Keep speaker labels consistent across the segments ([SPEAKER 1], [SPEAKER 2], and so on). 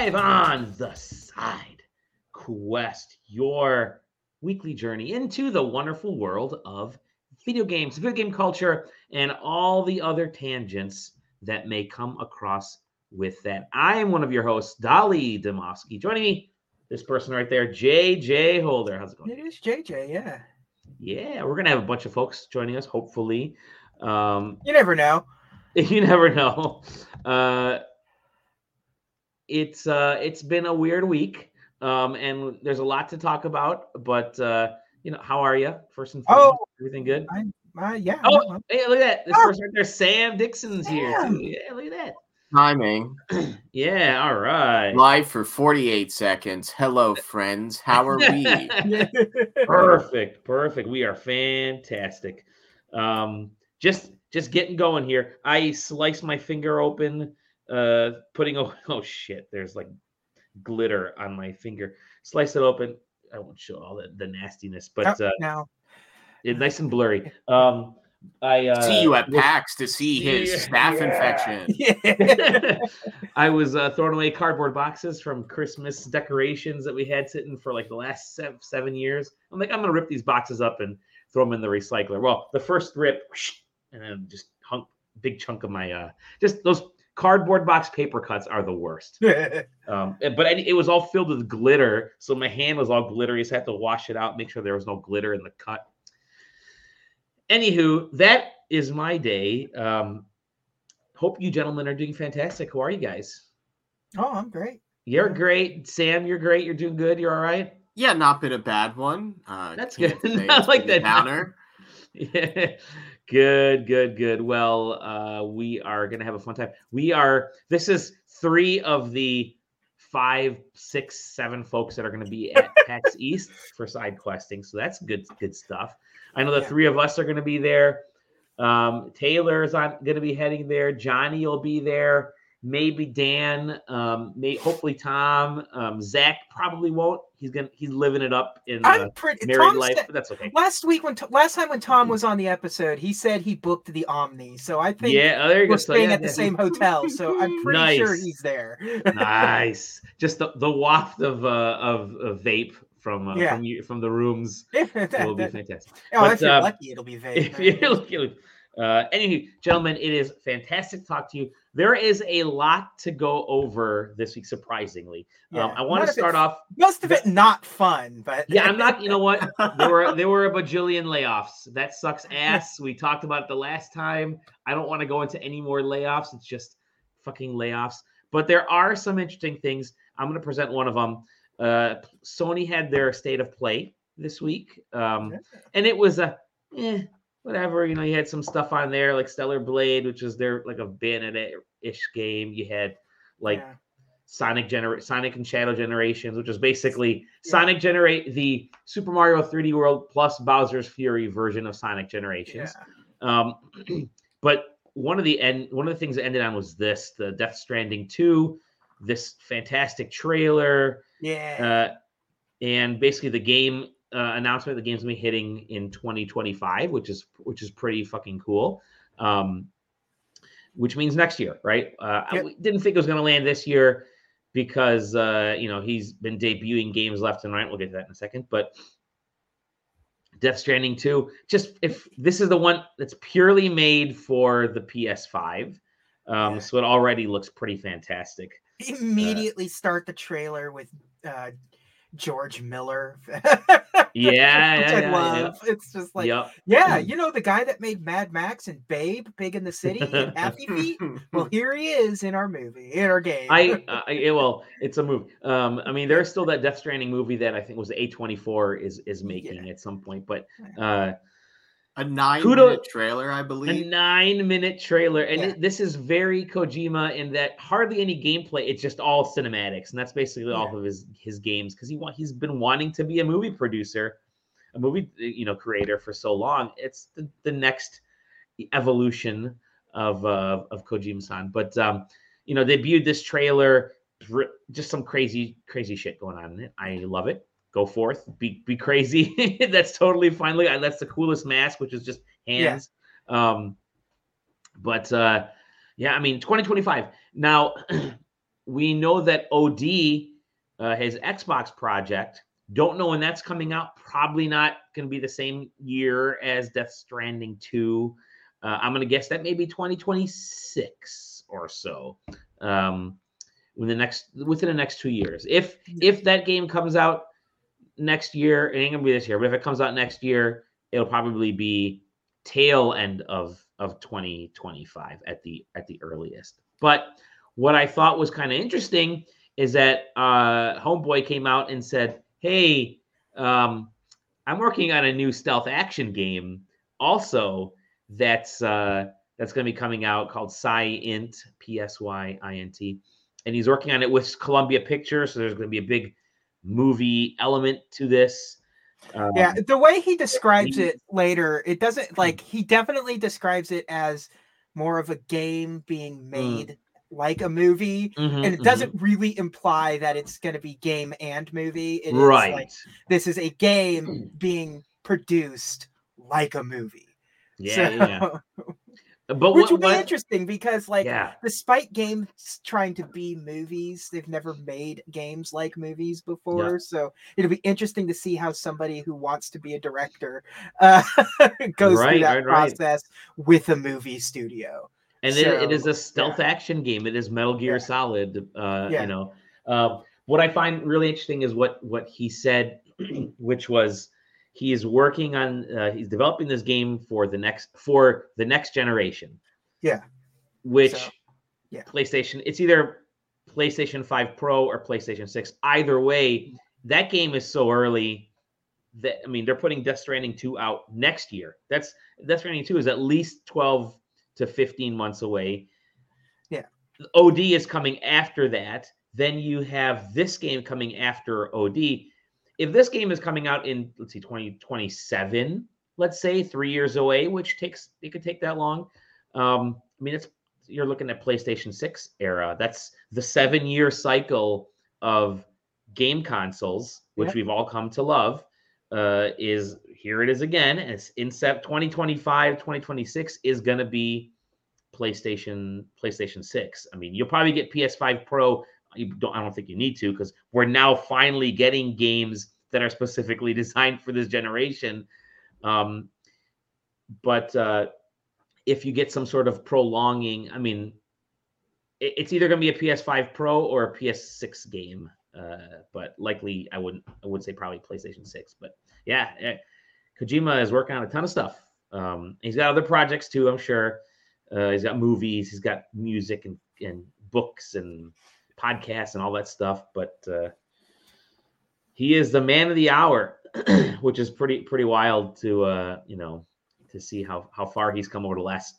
[SPEAKER 1] live on the side quest, your weekly journey into the wonderful world of video games, video game culture, and all the other tangents that may come across with that. I am one of your hosts, Dali Demofsky. Joining me, this person right there, JJ Holder. How's it going?
[SPEAKER 2] It is JJ, yeah.
[SPEAKER 1] Yeah, we're gonna have a bunch of folks joining us, hopefully. Um,
[SPEAKER 2] You never know.
[SPEAKER 1] you never know. Uh, it's uh, it's been a weird week, um, and there's a lot to talk about. But uh, you know, how are you? First and foremost,
[SPEAKER 2] Oh,
[SPEAKER 1] everything good?
[SPEAKER 2] I, uh, yeah.
[SPEAKER 1] Oh,
[SPEAKER 2] no,
[SPEAKER 1] hey, look at that! This
[SPEAKER 2] Oh.
[SPEAKER 1] person right there, Sam Dixon's here. Too. Yeah, look at that.
[SPEAKER 3] Timing
[SPEAKER 1] Yeah, all right.
[SPEAKER 3] live for 48 seconds. Hello, friends. How are we?
[SPEAKER 1] Perfect, perfect. We are fantastic. Um, just just getting going here. I sliced my finger open, uh, putting oh, oh shit, there's like glitter on my finger. Slice it open. I won't show all the, the nastiness, but
[SPEAKER 2] Oh,
[SPEAKER 1] uh,
[SPEAKER 2] now,
[SPEAKER 1] it's nice and blurry. Um, I uh,
[SPEAKER 3] see you at PAX to see his
[SPEAKER 1] Yeah.
[SPEAKER 3] staph
[SPEAKER 1] Yeah.
[SPEAKER 3] infection.
[SPEAKER 2] yeah.
[SPEAKER 1] I was uh, throwing away cardboard boxes from Christmas decorations that we had sitting for like the last seven, seven years. I'm like, I'm gonna rip these boxes up and throw them in the recycler. Well, the first rip, and then just hunk big chunk of my uh, just those cardboard box paper cuts are the worst. Um, but I, it was all filled with glitter, so my hand was all glittery. So I had to wash it out, make sure there was no glitter in the cut. Anywho, that is my day. Um, hope you gentlemen are doing fantastic. How are you guys?
[SPEAKER 2] oh, I'm great.
[SPEAKER 1] You're
[SPEAKER 2] Yeah.
[SPEAKER 1] great, Sam. You're great. You're doing good. You're all right.
[SPEAKER 3] Yeah, not been a bad one. Uh,
[SPEAKER 1] That's
[SPEAKER 3] can't
[SPEAKER 1] good.
[SPEAKER 3] say
[SPEAKER 1] I like
[SPEAKER 3] been a
[SPEAKER 1] that.
[SPEAKER 3] Downer.
[SPEAKER 1] Yeah. Good, good, good. Well, uh, we are gonna have a fun time. We are. This is three of the five, six, seven folks that are gonna be at PAX East for side questing. So that's good, good stuff. I know the
[SPEAKER 2] Yeah.
[SPEAKER 1] three of us are gonna be there. Um, Taylor's on gonna be heading there. Johnny will be there. Maybe Dan. Um, may hopefully Tom. Um, Zach probably won't. He's gonna. He's living it up in
[SPEAKER 2] the pretty.
[SPEAKER 1] married
[SPEAKER 2] Tom
[SPEAKER 1] life, but that's okay.
[SPEAKER 2] last week when last time when Tom was on the episode, he said he booked the Omni. So I think
[SPEAKER 1] Yeah, oh, there you go.
[SPEAKER 2] we're
[SPEAKER 1] So,
[SPEAKER 2] staying
[SPEAKER 1] yeah,
[SPEAKER 2] at the
[SPEAKER 1] yeah.
[SPEAKER 2] same hotel. So I'm pretty sure he's there.
[SPEAKER 1] nice. Just the, the waft of uh of, of vape from uh,
[SPEAKER 2] Yeah.
[SPEAKER 1] from you from the rooms
[SPEAKER 2] That-
[SPEAKER 1] will be
[SPEAKER 2] that-
[SPEAKER 1] fantastic.
[SPEAKER 2] oh,
[SPEAKER 1] But,
[SPEAKER 2] if you're
[SPEAKER 1] uh,
[SPEAKER 2] lucky, it'll be vague.
[SPEAKER 1] If
[SPEAKER 2] right?
[SPEAKER 1] you're looking, uh, anywho, gentlemen, it is fantastic to talk to you. There is a lot to go over this week, surprisingly. Um, I want to start off.
[SPEAKER 2] Most of it not fun, but
[SPEAKER 1] Yeah, I'm not. You know what? There were there were a bajillion layoffs. That sucks ass. We talked about it the last time. I don't want to go into any more layoffs. It's just fucking layoffs. But there are some interesting things. I'm going to present one of them. Uh, Sony had their state of play this week, um, and it was a eh, whatever. You know, you had some stuff on there like Stellar Blade, which is their like a Bayonetta ish game. You had like
[SPEAKER 2] Yeah.
[SPEAKER 1] Sonic gener Sonic and Shadow Generations, which is basically
[SPEAKER 2] Yeah.
[SPEAKER 1] Sonic generate the Super Mario 3D World plus Bowser's Fury version of Sonic Generations.
[SPEAKER 2] Yeah.
[SPEAKER 1] Um, but one of the end one of the things that ended on was this: the Death Stranding 2, this fantastic trailer,
[SPEAKER 2] Yeah.
[SPEAKER 1] uh, and basically the game uh, announcement. The game's gonna be hitting in 2025, which is which is pretty fucking cool. Um, which means next year, right? Uh, I
[SPEAKER 2] Yep.
[SPEAKER 1] w- didn't think it was going to land this year because uh, you know he's been debuting games left and right. We'll get to that in a second, but Death Stranding 2, just if this is the one that's purely made for the PS5, um,
[SPEAKER 2] Yeah.
[SPEAKER 1] so it already looks pretty fantastic.
[SPEAKER 2] Immediately start the trailer with uh, George Miller.
[SPEAKER 1] Yeah,
[SPEAKER 2] which
[SPEAKER 1] yeah,
[SPEAKER 2] I
[SPEAKER 1] yeah,
[SPEAKER 2] love. It's just like,
[SPEAKER 1] yep.
[SPEAKER 2] yeah, you know the guy that made Mad Max and Babe, Pig in the City, and Happy Feet. Well, here he is in our movie, in our game.
[SPEAKER 1] I, I well, it's a movie. Um, I mean, there's still that Death Stranding movie that I think was A24 is is making at some point, but uh,
[SPEAKER 3] a nine
[SPEAKER 1] Kudo-
[SPEAKER 3] minute trailer, I believe.
[SPEAKER 1] A nine minute trailer, and
[SPEAKER 2] Yeah.
[SPEAKER 1] it- this is very Kojima in that hardly any gameplay. It's just all cinematics, and that's basically all of his his games because he want he's been wanting to be a movie producer, a movie you know creator for so long. It's the, the next evolution of uh, of Kojima-san, but um, you know, debuted this trailer, just some crazy crazy shit going on in it. I love it. Go forth, be be crazy. that's totally fine. Look, that's the coolest mask, which is just
[SPEAKER 2] Yeah.
[SPEAKER 1] hands. Um, but uh, yeah, I mean, 2025. Now, we know that OD, uh, his Xbox project, don't know when that's coming out. Probably not going to be the same year as Death Stranding 2. Uh, I'm going to guess that maybe 2026 or so. Um, in the next within the next two years. If if that game comes out next year, it ain't gonna be this year, but if it comes out next year, it'll probably be tail end of of 2025 at the at the earliest. But what I thought was kind of interesting is that uh, Homeboy came out and said, "Hey, um, I'm working on a new stealth action game, also that's uh, that's going to be coming out called Psy-Int, P S Y I N T, and he's working on it with Columbia Pictures. So there's going to be a big movie element to this."
[SPEAKER 2] Um, yeah, the way he describes it later, it doesn't like he definitely describes it as more of a game being mm. made mm. like a movie, mm-hmm, and it mm-hmm. doesn't really imply that it's going to be game and movie. It
[SPEAKER 1] right.
[SPEAKER 2] Like, this is a game being produced like a movie.
[SPEAKER 1] Yeah, so, yeah.
[SPEAKER 2] But which what, would be what? interesting because, like, yeah. despite games trying to be movies, they've never made games like movies before. Yeah. So it'll be interesting to see how somebody who wants to be a director uh, goes right, through that right, process right. with a movie studio.
[SPEAKER 1] And so, it, it is a stealth yeah. action game. It is Metal Gear Solid. Uh, You know, uh, what I find really interesting is what what he said, which was he is working on uh, he's developing this game for the next for the next generation.
[SPEAKER 2] Yeah.
[SPEAKER 1] Which so, yeah. Playstation it's either playstation 5 pro or playstation 6 either way that game is so early that i mean they're putting death stranding 2 out next year. That's death stranding 2 is at least 12 to 15 months away.
[SPEAKER 2] Yeah.
[SPEAKER 1] Od is coming after that. Then you have this game coming after od if this game is coming out in let's see 2027 let's say three years away which takes it could take that long um i mean it's you're looking at playstation 6 era that's the seven year cycle of game consoles which yep. we've all come to love uh is here it is again it's in 2025 2026 is going to be playstation playstation 6 i mean you'll probably get ps5 pro don't I don't think you need to because we're now finally getting games that are specifically designed for this generation. Um, but uh, if you get some sort of prolonging, I mean, it, it's either going to be a PS5 Pro or a PS6 game. Uh, but likely, I wouldn't. I would say probably PlayStation 6. But yeah, eh, Kojima is working on a ton of stuff. Um, he's got other projects too, I'm sure. Uh, he's got movies, he's got music and, and books and podcasts and all that stuff. But uh, he is the man of the hour, which is pretty pretty wild to uh, you know to see how how far he's come over the last.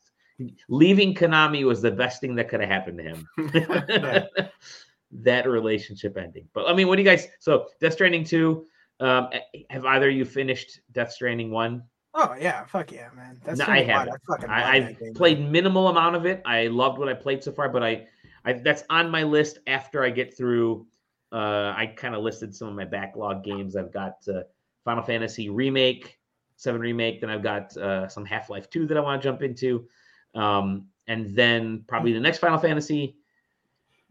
[SPEAKER 1] Leaving Konami was the best thing that could have happened to him. that relationship ending. But I mean, what do you guys? So Death Stranding two. Um, have either you finished Death Stranding one?
[SPEAKER 2] Oh yeah, fuck yeah, man.
[SPEAKER 1] That's no, I haven't. I, have played minimal amount of it. I loved what I played so far, but I, I that's on my list after I get through uh, I kind of listed some of my backlog games. I've got uh, Final Fantasy Remake, Seven Remake. Then I've got uh, some Half Life Two that I want to jump into, um, and then probably the next Final Fantasy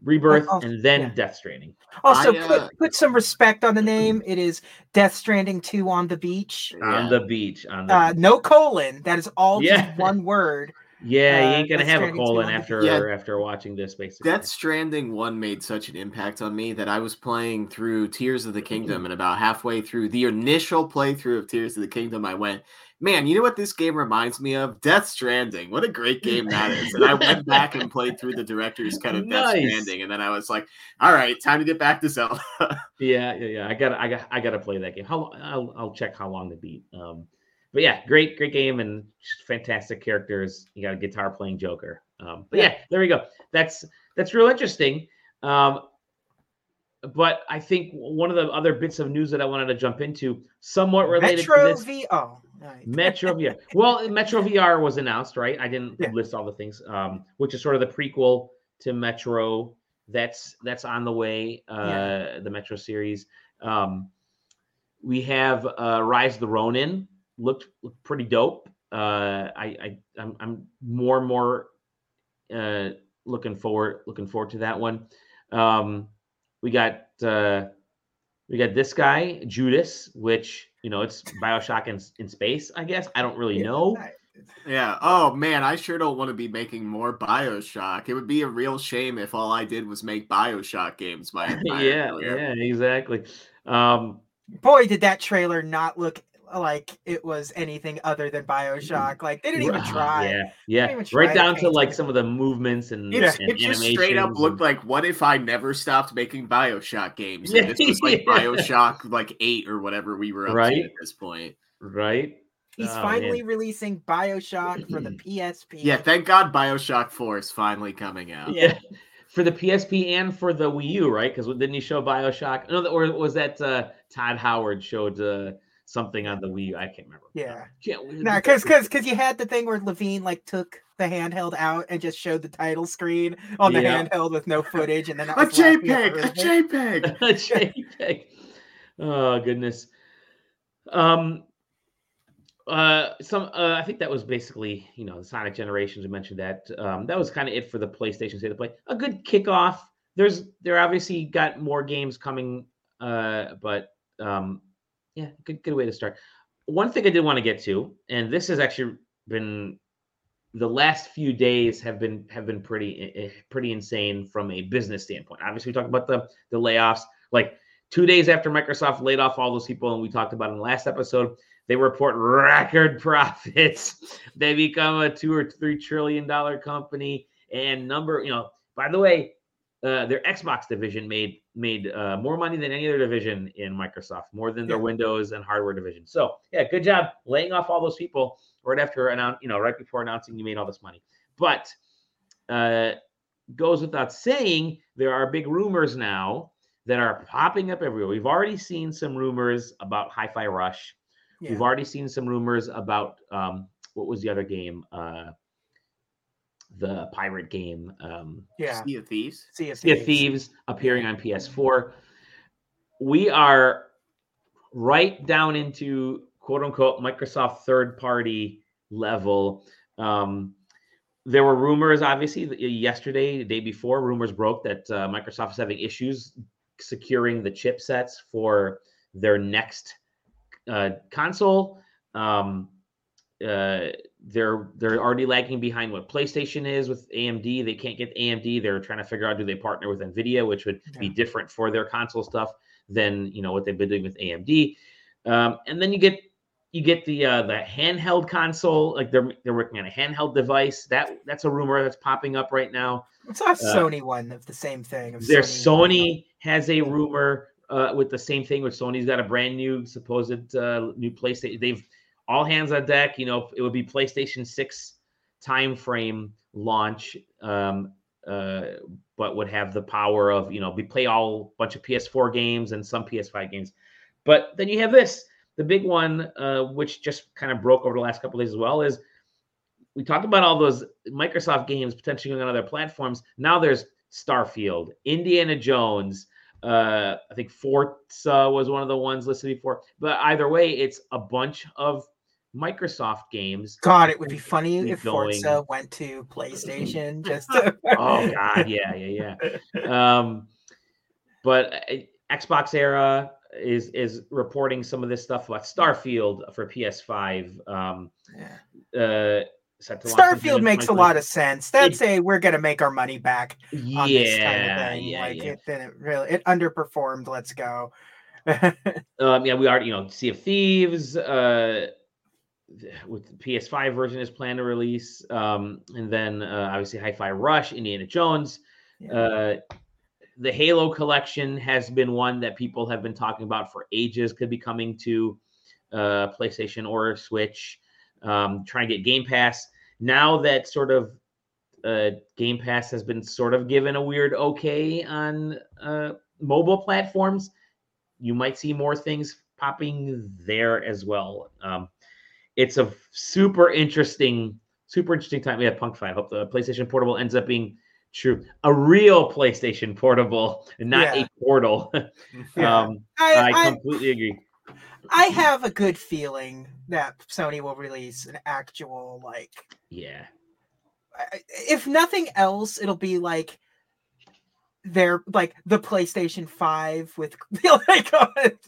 [SPEAKER 1] Rebirth, also, and then yeah. Death Stranding.
[SPEAKER 2] Also, I, uh, put put some respect on the name. It is Death Stranding Two on the beach.
[SPEAKER 1] On the beach. On the
[SPEAKER 2] uh, no colon. That is all yeah. just one word.
[SPEAKER 1] Yeah, uh, you ain't gonna have a colon after yeah. after watching this. Basically,
[SPEAKER 3] Death Stranding one made such an impact on me that I was playing through Tears of the Kingdom, and about halfway through the initial playthrough of Tears of the Kingdom, I went, "Man, you know what this game reminds me of? Death Stranding. What a great game that is!" And I went back and played through the director's cut of nice. Death Stranding, and then I was like, "All right, time to get back to Zelda."
[SPEAKER 1] yeah, yeah, yeah. I got, I got, I got to play that game. How? I'll, I'll check how long to beat. Um, but yeah, great, great game and fantastic characters. You got a guitar playing Joker. Um, but yeah, there we go. That's that's real interesting. Um, but I think one of the other bits of news that I wanted to jump into, somewhat related
[SPEAKER 2] Metro
[SPEAKER 1] to this,
[SPEAKER 2] V. Oh,
[SPEAKER 1] right. Metro VR. Well, Metro VR was announced, right? I didn't yeah. list all the things, um, which is sort of the prequel to Metro. That's that's on the way. Uh, yeah. The Metro series. Um, we have uh, Rise of the Ronin, looked, looked pretty dope. Uh, I, I I'm, I'm more and more uh, looking forward looking forward to that one. Um, we got uh, we got this guy Judas, which you know it's Bioshock in, in space. I guess I don't really know.
[SPEAKER 3] Yeah. Oh man, I sure don't want to be making more Bioshock. It would be a real shame if all I did was make Bioshock games. My
[SPEAKER 1] yeah, career. yeah, exactly. Um,
[SPEAKER 2] Boy, did that trailer not look like it was anything other than Bioshock. Like they didn't even try.
[SPEAKER 1] Yeah, yeah. Right down to like some of the movements and,
[SPEAKER 3] yeah.
[SPEAKER 1] and
[SPEAKER 3] it just straight up looked and... like, what if I never stopped making Bioshock games? And this was like yeah. Bioshock like eight or whatever we were up right? to at this point.
[SPEAKER 1] Right.
[SPEAKER 2] He's oh, finally man. releasing Bioshock for the PSP.
[SPEAKER 3] Yeah, thank God Bioshock 4 is finally coming out.
[SPEAKER 1] Yeah. For the PSP and for the Wii U, right? Because didn't he show Bioshock? No, or was that uh, Todd Howard showed uh, something on the Wii I can't remember.
[SPEAKER 2] Yeah. No, because because because you had the thing where Levine like took the handheld out and just showed the title screen on the yeah. handheld with no footage, and then
[SPEAKER 3] a JPEG, a JPEG,
[SPEAKER 1] a JPEG. Oh goodness. Um, uh, some uh, I think that was basically you know the Sonic Generations. We mentioned that. Um, that was kind of it for the PlayStation State of Play. A good kickoff. There's they're obviously got more games coming, uh, but um, yeah, good good way to start. One thing I did want to get to, and this has actually been the last few days have been have been pretty eh, eh, pretty insane from a business standpoint. Obviously, we talked about the the layoffs. Like two days after Microsoft laid off all those people, and we talked about in the last episode they report record profits. they become a two or three trillion dollar company. And number, you know, by the way, uh, their Xbox division made made uh, more money than any other division in Microsoft, more than their yeah. Windows and hardware division. So yeah, good job laying off all those people right after announce, you know, right before announcing you made all this money. But uh, goes without saying, there are big rumors now that are popping up everywhere. We've already seen some rumors about Hi-Fi Rush. Yeah. We've already seen some rumors about um, what was the other game? Uh, the pirate game. Um,
[SPEAKER 2] yeah,
[SPEAKER 3] Sea of Thieves.
[SPEAKER 2] Sea of
[SPEAKER 1] Thieves. Sea of Thieves appearing on PS4. We are right down into quote unquote Microsoft third party level. Um, there were rumors, obviously, yesterday, the day before, rumors broke that uh, Microsoft is having issues securing the chipsets for their next uh, console. Um, uh, they're they're already lagging behind what PlayStation is with AMD. They can't get AMD. They're trying to figure out do they partner with Nvidia, which would yeah. be different for their console stuff than you know what they've been doing with AMD. Um, and then you get you get the uh, the handheld console. Like they're they're working on a handheld device. That that's a rumor that's popping up right now.
[SPEAKER 2] It's a uh, Sony one of the same thing.
[SPEAKER 1] There's Sony, Sony has a rumor uh, with the same thing. With Sony's got a brand new supposed uh, new PlayStation. They've all hands on deck. You know, it would be PlayStation Six time frame launch, um, uh, but would have the power of you know we play all bunch of PS4 games and some PS5 games. But then you have this, the big one, uh, which just kind of broke over the last couple days as well, is we talked about all those Microsoft games potentially going on other platforms. Now there's Starfield, Indiana Jones, uh, I think Forza was one of the ones listed before. But either way, it's a bunch of Microsoft games.
[SPEAKER 2] God, it would be funny if going... Forza went to PlayStation. Just to...
[SPEAKER 1] oh God, yeah, yeah, yeah. Um, but uh, Xbox era is is reporting some of this stuff about Starfield for PS5. Um, yeah. Uh,
[SPEAKER 2] Starfield makes a lot of sense. That's it, a we're gonna make our money back on yeah, this kind of thing. Yeah, like yeah. it didn't really it underperformed. Let's go.
[SPEAKER 1] um, yeah, we are. You know, Sea of Thieves. Uh, with the PS5 version is planned to release, um, and then uh, obviously Hi-Fi Rush, Indiana Jones. Yeah. Uh, the Halo collection has been one that people have been talking about for ages. Could be coming to uh, PlayStation or Switch. Um, trying to get Game Pass now that sort of uh, Game Pass has been sort of given a weird okay on uh, mobile platforms, you might see more things popping there as well. Um, it's a super interesting, super interesting time. We have Punk Five. I hope the PlayStation Portable ends up being true, a real PlayStation Portable, and not yeah. a portal. um, I, I, completely I, agree.
[SPEAKER 2] I have a good feeling that Sony will release an actual like
[SPEAKER 1] yeah.
[SPEAKER 2] If nothing else, it'll be like they're like the PlayStation Five with like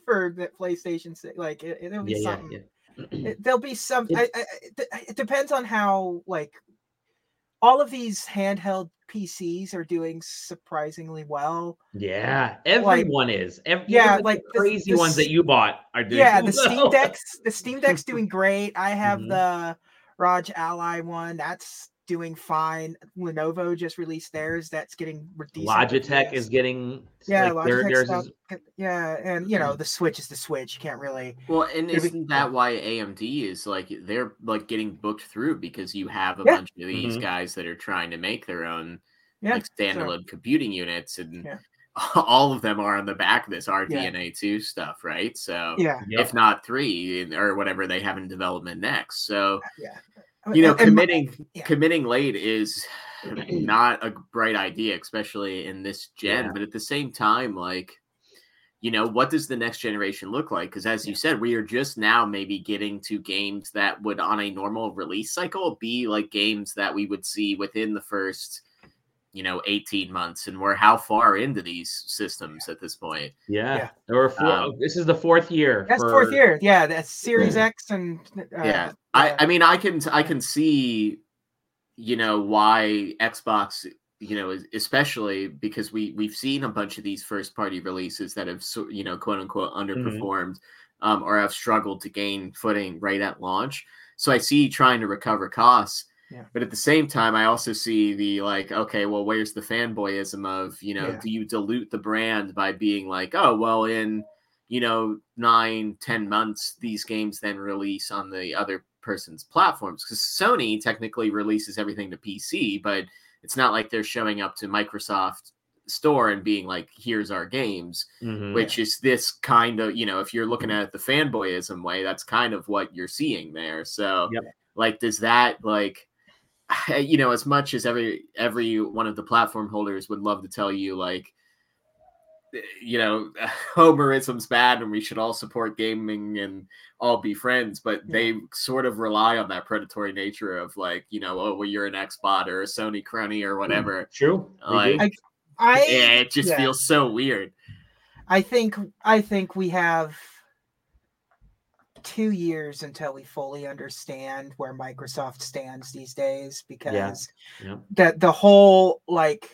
[SPEAKER 2] for the PlayStation Six. Like it, will be yeah, something. Yeah, yeah. It, there'll be some. I, I, it depends on how like all of these handheld PCs are doing surprisingly well.
[SPEAKER 1] Yeah, everyone like, is. Every, yeah, like the crazy the, ones that you bought are doing. Yeah,
[SPEAKER 2] the well. Steam Deck's the Steam Deck's doing great. I have mm-hmm. the ROG Ally one. That's doing fine. Lenovo just released theirs. That's getting decent.
[SPEAKER 1] Logitech is getting
[SPEAKER 2] yeah, like Logitech stuff, is... yeah, and you know the Switch is the Switch. You can't really
[SPEAKER 3] well, and isn't that why AMD is like they're like getting booked through because you have a yeah. bunch of these mm-hmm. guys that are trying to make their own yeah, like standalone so. computing units and. Yeah. All of them are on the back of this RDNA two stuff, right? So,
[SPEAKER 2] yeah,
[SPEAKER 3] if not three or whatever they have in development next. So, yeah, you know, committing yeah. committing late is not a bright idea, especially in this gen. Yeah. But at the same time, like, you know, what does the next generation look like? Because as you said, we are just now maybe getting to games that would, on a normal release cycle, be like games that we would see within the first you know 18 months and we're how far into these systems at this point
[SPEAKER 1] yeah, yeah. four, um, this is the fourth year
[SPEAKER 2] that's for... fourth year yeah that's series x and
[SPEAKER 3] uh, yeah i i mean i can i can see you know why xbox you know especially because we we've seen a bunch of these first party releases that have you know quote unquote mm-hmm. underperformed mm-hmm. um, or have struggled to gain footing right at launch so i see trying to recover costs
[SPEAKER 2] yeah.
[SPEAKER 3] But at the same time, I also see the like, okay, well, where's the fanboyism of, you know, yeah. do you dilute the brand by being like, oh, well, in, you know, nine, ten months, these games then release on the other person's platforms? Because Sony technically releases everything to PC, but it's not like they're showing up to Microsoft store and being like here's our games mm-hmm. which is this kind of you know if you're looking at it the fanboyism way that's kind of what you're seeing there so yep. like does that like you know, as much as every every one of the platform holders would love to tell you, like, eh, you know, Homerism's bad and we should all support gaming and all be friends, but yeah. they sort of rely on that predatory nature of like, you know, oh, well, you're an Xbot or a Sony crony or mm, whatever.
[SPEAKER 1] True.
[SPEAKER 3] Like, I, I, yeah, it just yeah. feels so weird.
[SPEAKER 2] I think I think we have two years until we fully understand where Microsoft stands these days because yeah. Yeah. that the whole like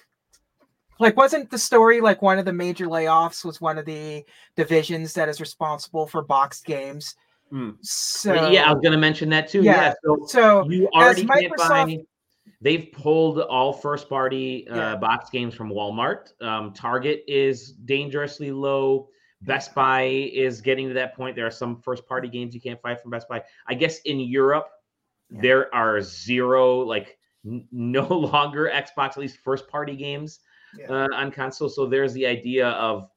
[SPEAKER 2] like wasn't the story like one of the major layoffs was one of the divisions that is responsible for boxed games.
[SPEAKER 1] Mm. So yeah, I was going to mention that too. Yeah, yeah so, so you already can't buy. They've pulled all first party uh, yeah. box games from Walmart. Um, Target is dangerously low. Best Buy is getting to that point. There are some first party games you can't find from Best Buy. I guess in Europe, yeah. there are zero, like n- no longer Xbox, at least first party games yeah. uh, on console. So there's the idea of,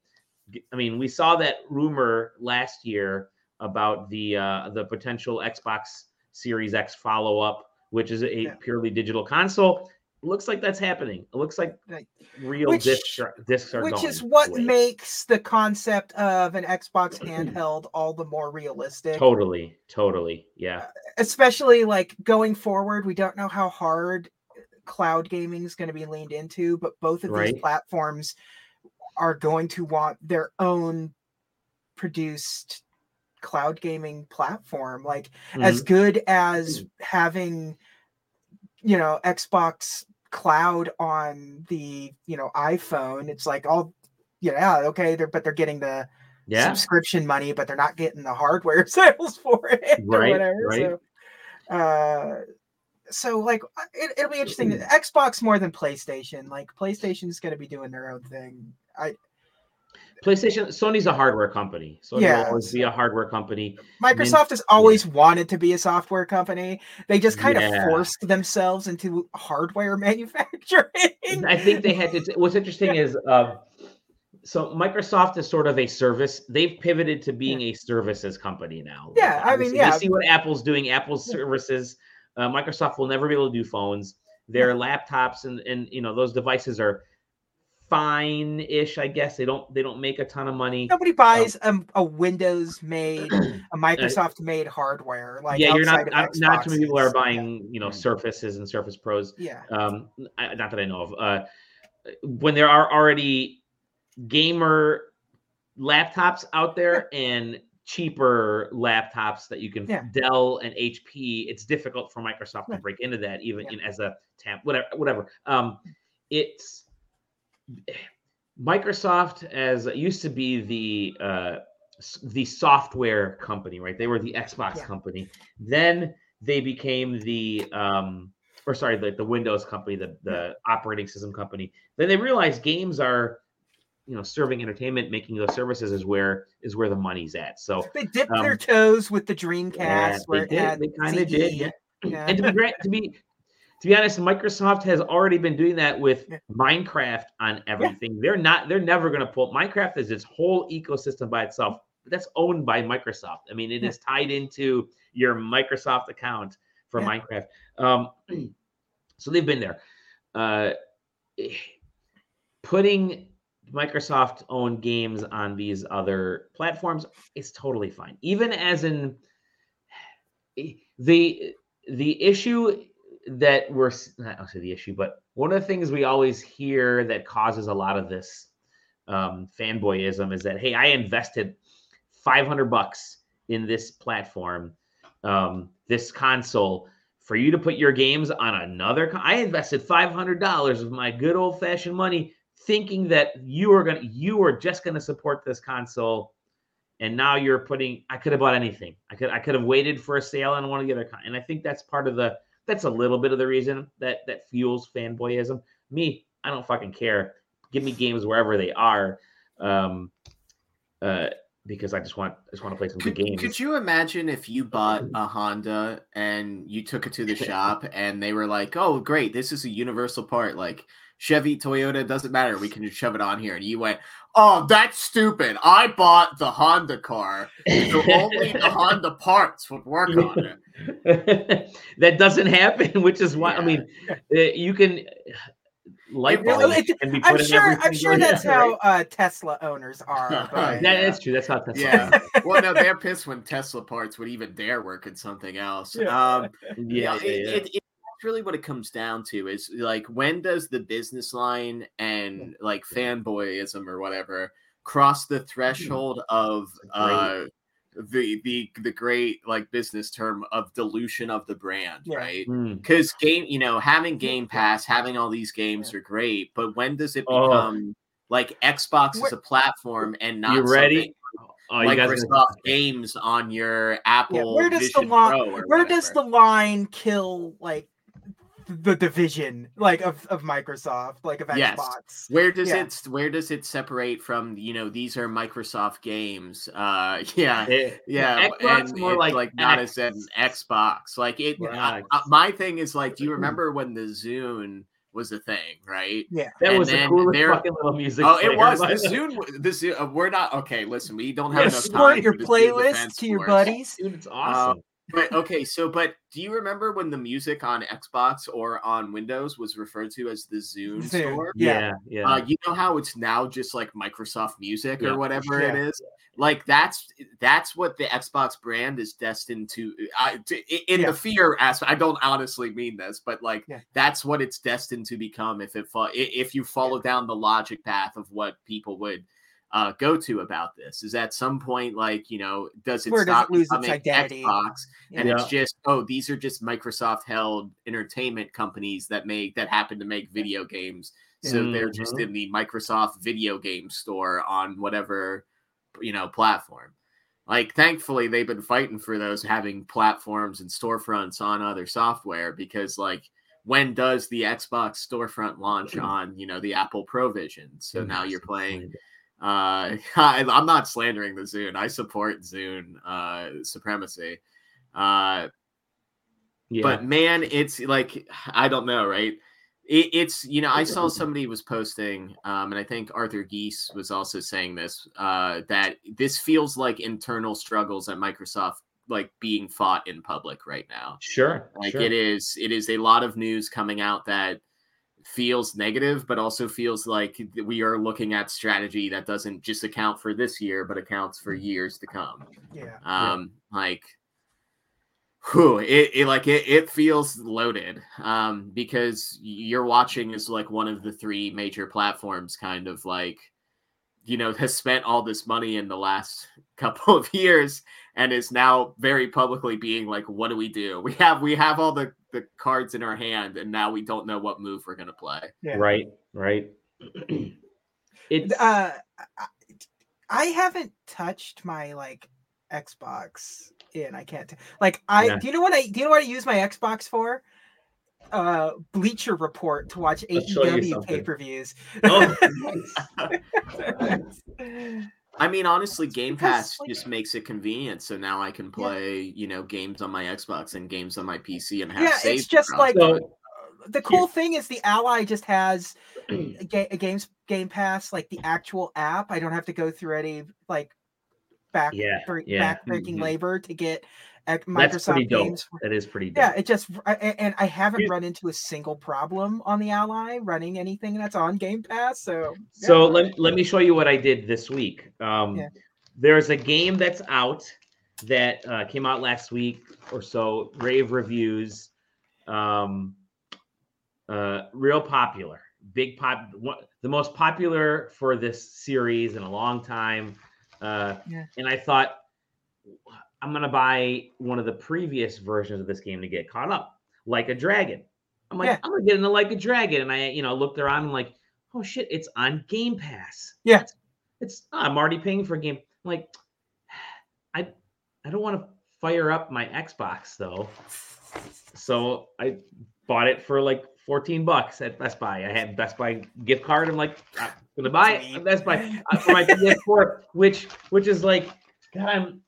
[SPEAKER 1] I mean, we saw that rumor last year about the uh, the potential Xbox Series X follow up, which is a yeah. purely digital console looks like that's happening. It looks like real which, discs are, discs are
[SPEAKER 2] which is what away. makes the concept of an Xbox handheld all the more realistic.
[SPEAKER 1] Totally, totally, yeah. Uh,
[SPEAKER 2] especially like going forward, we don't know how hard cloud gaming is going to be leaned into, but both of right. these platforms are going to want their own produced cloud gaming platform. Like mm-hmm. as good as having you know Xbox cloud on the you know iphone it's like all yeah okay they're but they're getting the yeah. subscription money but they're not getting the hardware sales for it right, or whatever right. so uh so like uh, it, it'll be interesting xbox more than playstation like playstation is going to be doing their own thing i
[SPEAKER 1] PlayStation, Sony's a hardware company. Sony yeah. will always be a hardware company.
[SPEAKER 2] Microsoft has always yeah. wanted to be a software company. They just kind yeah. of forced themselves into hardware manufacturing.
[SPEAKER 1] I think they had to. What's interesting is, uh, so Microsoft is sort of a service. They've pivoted to being a services company now.
[SPEAKER 2] Yeah, I mean, yeah.
[SPEAKER 1] You see what Apple's doing. Apple's services. Uh, Microsoft will never be able to do phones. Their laptops and and you know those devices are fine-ish, I guess. They don't they don't make a ton of money.
[SPEAKER 2] Nobody buys um, a, a Windows made, a Microsoft made hardware. Like
[SPEAKER 1] yeah, you're not not, not too many people are buying you know Surfaces and Surface Pros.
[SPEAKER 2] Yeah.
[SPEAKER 1] Um, not that I know of. Uh, when there are already gamer laptops out there and cheaper laptops that you can yeah. Dell and HP, it's difficult for Microsoft to break into that, even yeah. in, as a tab, whatever, whatever. Um, it's Microsoft as used to be the uh, the software company, right? They were the Xbox yeah. company. Then they became the um, or sorry, the, the Windows company, the, the operating system company. Then they realized games are you know serving entertainment making those services is where is where the money's at so
[SPEAKER 2] they dipped um, their toes with the dreamcast yeah,
[SPEAKER 1] they, did. they kind of did yeah. yeah. and to be great to be to be honest microsoft has already been doing that with yeah. minecraft on everything. They're not they're never going to pull minecraft is its whole ecosystem by itself that's owned by microsoft. I mean it is tied into your microsoft account for minecraft. Um, so they've been there. Uh, putting Microsoft owned games on these other platforms is totally fine. Even as in the the issue that we're not say the issue, but one of the things we always hear that causes a lot of this um, fanboyism is that hey, I invested 500 bucks in this platform, um, this console, for you to put your games on another. Con- I invested 500 dollars of my good old fashioned money thinking that you are gonna you are just gonna support this console and now you're putting i could have bought anything i could i could have waited for a sale on one of the other and i think that's part of the that's a little bit of the reason that that fuels fanboyism me i don't fucking care give me games wherever they are um uh because I just want I just want to play some
[SPEAKER 3] could,
[SPEAKER 1] good games.
[SPEAKER 3] Could you imagine if you bought a Honda and you took it to the shop and they were like, "Oh, great, this is a universal part. Like Chevy, Toyota, doesn't matter. We can just shove it on here. And you went, Oh, that's stupid. I bought the Honda car. So only the Honda parts would work on
[SPEAKER 1] it. that doesn't happen, which is why, yeah. I mean, eh, you can. Light
[SPEAKER 2] bulbs I'm sure. I'm sure that's how uh, Tesla owners are.
[SPEAKER 1] But, that is true. That's how Tesla.
[SPEAKER 3] Yeah. well, no, they're pissed when Tesla parts would even dare work in something else. Yeah. Um, yeah, yeah, yeah, it, it, really what it comes down to is like when does the business line and like fanboyism or whatever cross the mm-hmm. threshold of uh the the the great like business term of dilution of the brand, yeah. right? Because mm. game, you know, having Game Pass, having all these games are great, but when does it oh. become oh. like Xbox is a platform and not
[SPEAKER 1] you ready?
[SPEAKER 3] Oh, Microsoft games on your Apple. Yeah.
[SPEAKER 2] Where does
[SPEAKER 3] Vision
[SPEAKER 2] the line? Where whatever. does the line kill like the division like of, of Microsoft, like of Xbox. yes. Xbox.
[SPEAKER 3] Where does yeah. it where does it separate from you know these are Microsoft games? Uh yeah. It, yeah. Xbox and more like, like not as an Xbox. Like it yeah. I, I, my thing is like do you remember when the Zune was a thing, right?
[SPEAKER 2] Yeah,
[SPEAKER 1] that and was the coolest there, fucking little music.
[SPEAKER 3] Oh, it was. The Zune. This uh, we're not okay. Listen, we don't have yeah, enough
[SPEAKER 2] time. your playlist to your buddies.
[SPEAKER 1] Dude, it's awesome. Um,
[SPEAKER 3] but okay, so but do you remember when the music on Xbox or on Windows was referred to as the Zune store?
[SPEAKER 1] Yeah, yeah.
[SPEAKER 3] Uh, you know how it's now just like Microsoft Music yeah. or whatever yeah. it is. Like that's that's what the Xbox brand is destined to. I, to in yeah. the fear aspect, I don't honestly mean this, but like that's what it's destined to become if it if you follow down the logic path of what people would uh, go to about this is at some point like you know does it Where stop does it becoming its Xbox? Yeah. and it's just oh these are just Microsoft held entertainment companies that make that happen to make video games. So mm-hmm. they're just mm-hmm. in the Microsoft video game store on whatever you know platform. Like thankfully they've been fighting for those having platforms and storefronts on other software because like when does the Xbox storefront launch on you know the Apple Provision? So now you're playing uh, I, am not slandering the Zune. I support Zune uh, supremacy. Uh, yeah. But man, it's like I don't know, right? It, it's you know I saw somebody was posting, um, and I think Arthur Gies was also saying this uh, that this feels like internal struggles at Microsoft like being fought in public right now.
[SPEAKER 1] Sure,
[SPEAKER 3] like
[SPEAKER 1] sure.
[SPEAKER 3] it is. It is a lot of news coming out that feels negative, but also feels like we are looking at strategy that doesn't just account for this year, but accounts for years to come.
[SPEAKER 2] Yeah.
[SPEAKER 3] Um, yeah. like whew, it, it like it, it feels loaded um, because you're watching is like one of the three major platforms kind of like you know has spent all this money in the last couple of years and is now very publicly being like what do we do we have we have all the the cards in our hand and now we don't know what move we're going to play
[SPEAKER 1] yeah. right right
[SPEAKER 2] it's uh I haven't touched my like Xbox in. I can't. T- like I yeah. do you know what I do you know what I use my Xbox for? Uh, Bleacher Report to watch AEW pay per views. Oh,
[SPEAKER 3] I mean, honestly, Game Pass like, just makes it convenient. So now I can play, yeah. you know, games on my Xbox and games on my PC and have.
[SPEAKER 2] Yeah, it's just like so, the cool yeah. thing is the Ally just has a, ga- a games Game Pass, like the actual app. I don't have to go through any like back yeah, yeah. backbreaking mm-hmm. labor to get Microsoft games.
[SPEAKER 1] That is pretty.
[SPEAKER 2] Dope. Yeah, it just and I haven't run into a single problem on the Ally running anything that's on Game Pass. So
[SPEAKER 1] yeah. so let, let me show you what I did this week. Um, yeah. There's a game that's out that uh, came out last week or so. Rave reviews, um, uh, real popular, big pop, one, the most popular for this series in a long time. Uh, yeah. And I thought I'm gonna buy one of the previous versions of this game to get caught up, like a dragon. I'm like, yeah. I'm gonna get into like a dragon, and I, you know, looked around. and like, oh shit, it's on Game Pass.
[SPEAKER 2] Yeah, it's,
[SPEAKER 1] it's I'm already paying for a game. I'm like, I, I don't want to fire up my Xbox though, so I bought it for like 14 bucks at Best Buy. I had Best Buy gift card. I'm like, I'm gonna buy it at Best Buy uh, for my PS4, which which is like, God, I'm.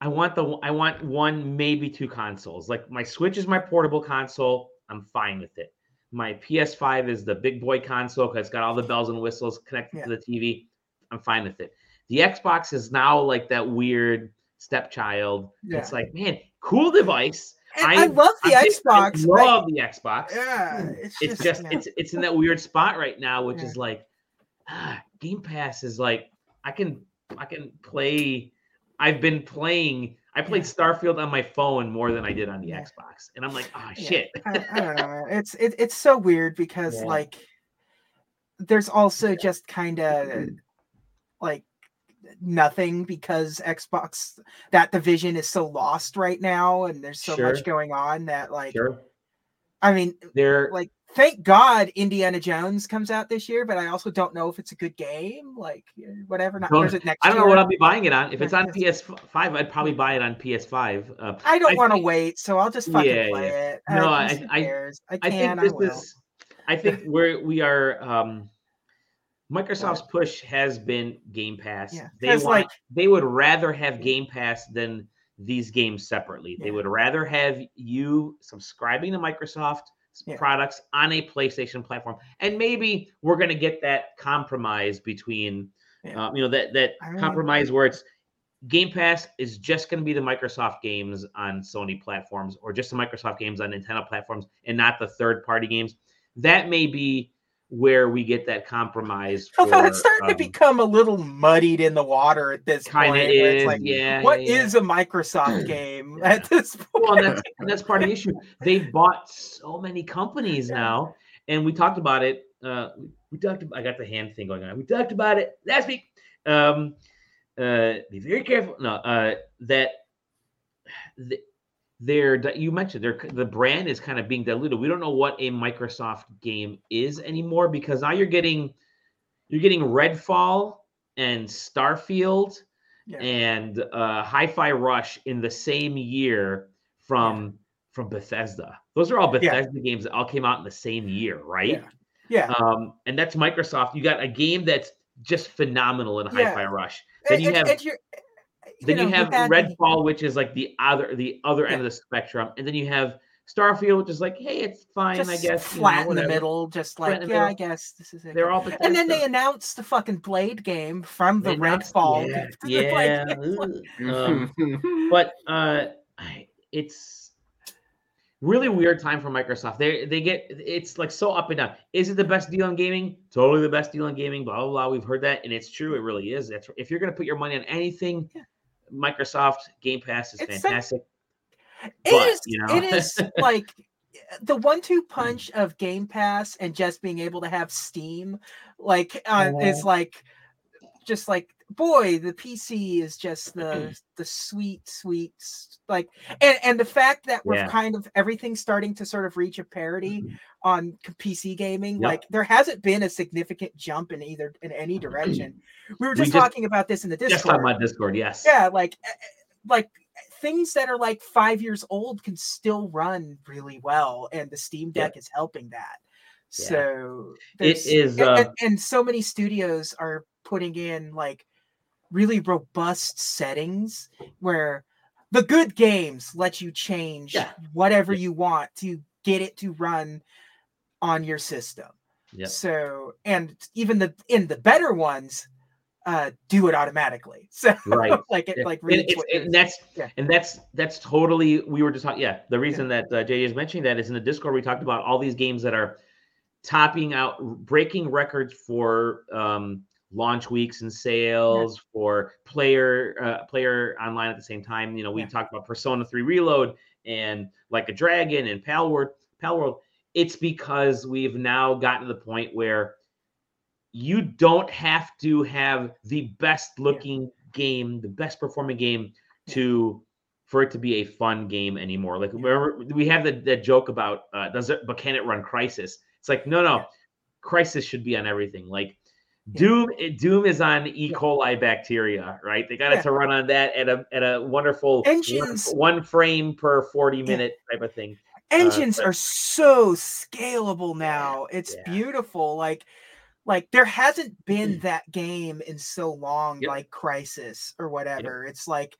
[SPEAKER 1] I want the I want one maybe two consoles. Like my Switch is my portable console. I'm fine with it. My PS5 is the big boy console because it's got all the bells and whistles connected yeah. to the TV. I'm fine with it. The Xbox is now like that weird stepchild. Yeah. It's like, man, cool device
[SPEAKER 2] I, I, love the I Xbox.
[SPEAKER 1] I love the Xbox.
[SPEAKER 2] Yeah,
[SPEAKER 1] it's, it's just, just it's it's in that weird spot right now, which yeah. is like ah, Game Pass is like I can I can play. I've been playing. I played yeah. Starfield on my phone more than I did on the yeah. Xbox, and I'm like, oh shit.
[SPEAKER 2] I, I, don't know. It's it, it's so weird because like there's also just kind of like nothing because Xbox that division is so lost right now and there's so sure. much going on that like sure. I mean they're like thank God Indiana Jones comes out this year, but I also don't know if it's a good game. Like whatever. Not
[SPEAKER 1] it next. I don't year? know what I'll be buying it on. If it's on PS5, I'd probably buy it on PS5. Uh,
[SPEAKER 2] I don't want to wait, so I'll just fucking yeah, play yeah. it.
[SPEAKER 1] No, I, I, I, I, can. I think this is. I think we're we are. um Microsoft's push has been Game Pass. Yeah, they want, like they would rather have Game Pass than these games separately. Yeah. They would rather have you subscribing to Microsoft yeah. products on a PlayStation platform, and maybe we're going to get that compromise between, yeah. um, you know, that that compromise where it's Game Pass is just going to be the Microsoft games on Sony platforms, or just the Microsoft games on Nintendo platforms, and not the third party games. That may be where we get that compromise.
[SPEAKER 2] For, it's starting um, to become a little muddied in the water at this point.
[SPEAKER 1] Is,
[SPEAKER 2] like,
[SPEAKER 1] yeah.
[SPEAKER 2] What
[SPEAKER 1] yeah,
[SPEAKER 2] is a Microsoft game at this point?
[SPEAKER 1] Well, that's that's part of the issue. They've bought so many companies now, and we talked about it. Uh, we talked. About, I got the hand thing going on. We talked about it last week. Um, uh, be very careful. No, uh, that. The, they're you mentioned they're the brand is kind of being diluted. We don't know what a Microsoft game is anymore because now you're getting you're getting Redfall and Starfield yeah. and uh, Hi-Fi Rush in the same year from yeah. from Bethesda. Those are all Bethesda yeah. games that all came out in the same year, right?
[SPEAKER 2] Yeah.
[SPEAKER 1] Um, and that's Microsoft. You got a game that's just phenomenal in Hi-Fi Rush. Then you have then you, you have Redfall, which is like the other the other yeah. end of the spectrum, and then you have Starfield, which is like, hey, it's fine,
[SPEAKER 2] just
[SPEAKER 1] I guess.
[SPEAKER 2] Flat know, in the middle, just like, yeah, middle. I guess this is it.
[SPEAKER 1] They're all
[SPEAKER 2] and then they announced the fucking Blade game from the Redfall.
[SPEAKER 1] Yeah, yeah. um, but uh, it's really weird time for Microsoft. They they get it's like so up and down. Is it the best deal in gaming? Totally the best deal in gaming. Blah blah blah. We've heard that, and it's true. It really is. That's if you're gonna put your money on anything. Yeah Microsoft Game Pass is
[SPEAKER 2] It's
[SPEAKER 1] fantastic.
[SPEAKER 2] It
[SPEAKER 1] But,
[SPEAKER 2] is.
[SPEAKER 1] you know.
[SPEAKER 2] It is like the one-two punch of Game Pass and just being able to have Steam, like uh, is like just like boy, the PC is just the the sweet, sweet like, and and the fact that we're
[SPEAKER 1] Yeah.
[SPEAKER 2] kind of everything's starting to sort of reach a parity on PC gaming.
[SPEAKER 1] Yep.
[SPEAKER 2] Like there hasn't been a significant jump in either in any direction. We were
[SPEAKER 1] We
[SPEAKER 2] just,
[SPEAKER 1] just-
[SPEAKER 2] talking about this in the
[SPEAKER 1] Just
[SPEAKER 2] Discord
[SPEAKER 1] on my Discord, yes.
[SPEAKER 2] yeah like eh, eh, like things that are like five years old can still run really well and the steam deck is helping that
[SPEAKER 1] Yeah.
[SPEAKER 2] so
[SPEAKER 1] It is, uh,
[SPEAKER 2] and- and so many studios are putting in like really robust settings where the good games let you change
[SPEAKER 1] Yeah.
[SPEAKER 2] whatever you want to get it to run on your system
[SPEAKER 1] Yep.
[SPEAKER 2] so and even the in the better ones uh do it automatically so
[SPEAKER 1] Right.
[SPEAKER 2] like it
[SPEAKER 1] Yeah.
[SPEAKER 2] like
[SPEAKER 1] And it's- and that's
[SPEAKER 2] Yeah.
[SPEAKER 1] and that's that's totally we were just talking yeah the reason that uh, jay is mentioning that is in the discord we talked about all these games that are topping out breaking records for um launch weeks and sales for player uh, player online at the same time you know we
[SPEAKER 2] Yeah.
[SPEAKER 1] talked about persona 3 reload and like a dragon and pal world pal world it's because we've now gotten to the point where you don't have to have the best looking game, the best performing game to for it to be a fun game anymore. Like remember we have the, that joke about uh, does it but can it run Crysis? It's like no no, Crysis should be on everything. Like
[SPEAKER 2] Yeah.
[SPEAKER 1] Doom eh, Doom is on E. coli bacteria, right? They got it to run on that at a at a wonderful
[SPEAKER 2] Engines-
[SPEAKER 1] one frame per 40 minute type of thing.
[SPEAKER 2] Uh, engines
[SPEAKER 1] but-
[SPEAKER 2] are so scalable now it's
[SPEAKER 1] yeah.
[SPEAKER 2] beautiful like like there hasn't been mm-hmm. that game in so long
[SPEAKER 1] Yep.
[SPEAKER 2] like Crysis or whatever it's like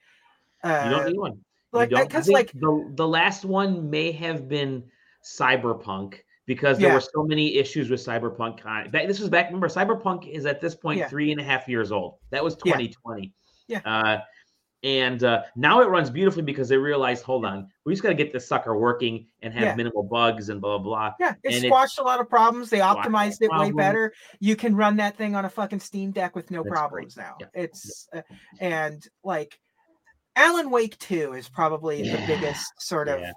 [SPEAKER 2] uh
[SPEAKER 1] You don't uh, need one. You
[SPEAKER 2] like because like
[SPEAKER 1] the the last one may have been Cyberpunk because there
[SPEAKER 2] Yeah.
[SPEAKER 1] were so many issues with Cyberpunk. con- Back, this was back. Remember, Cyberpunk is at this point
[SPEAKER 2] Yeah.
[SPEAKER 1] three and a half years old. That was 2020.
[SPEAKER 2] Yeah.
[SPEAKER 1] Uh, and uh, now it runs beautifully because they realized, hold on, we just got to get this sucker working and have
[SPEAKER 2] Yeah.
[SPEAKER 1] minimal bugs and blah blah blah.
[SPEAKER 2] yeah it
[SPEAKER 1] and it-
[SPEAKER 2] squashed a lot of problems they optimized it way better you can run that thing on a fucking steam deck with no
[SPEAKER 1] That's great.
[SPEAKER 2] problems now
[SPEAKER 1] Yeah.
[SPEAKER 2] it's uh, and like alan wake 2 is probably the biggest sort of
[SPEAKER 1] Yeah.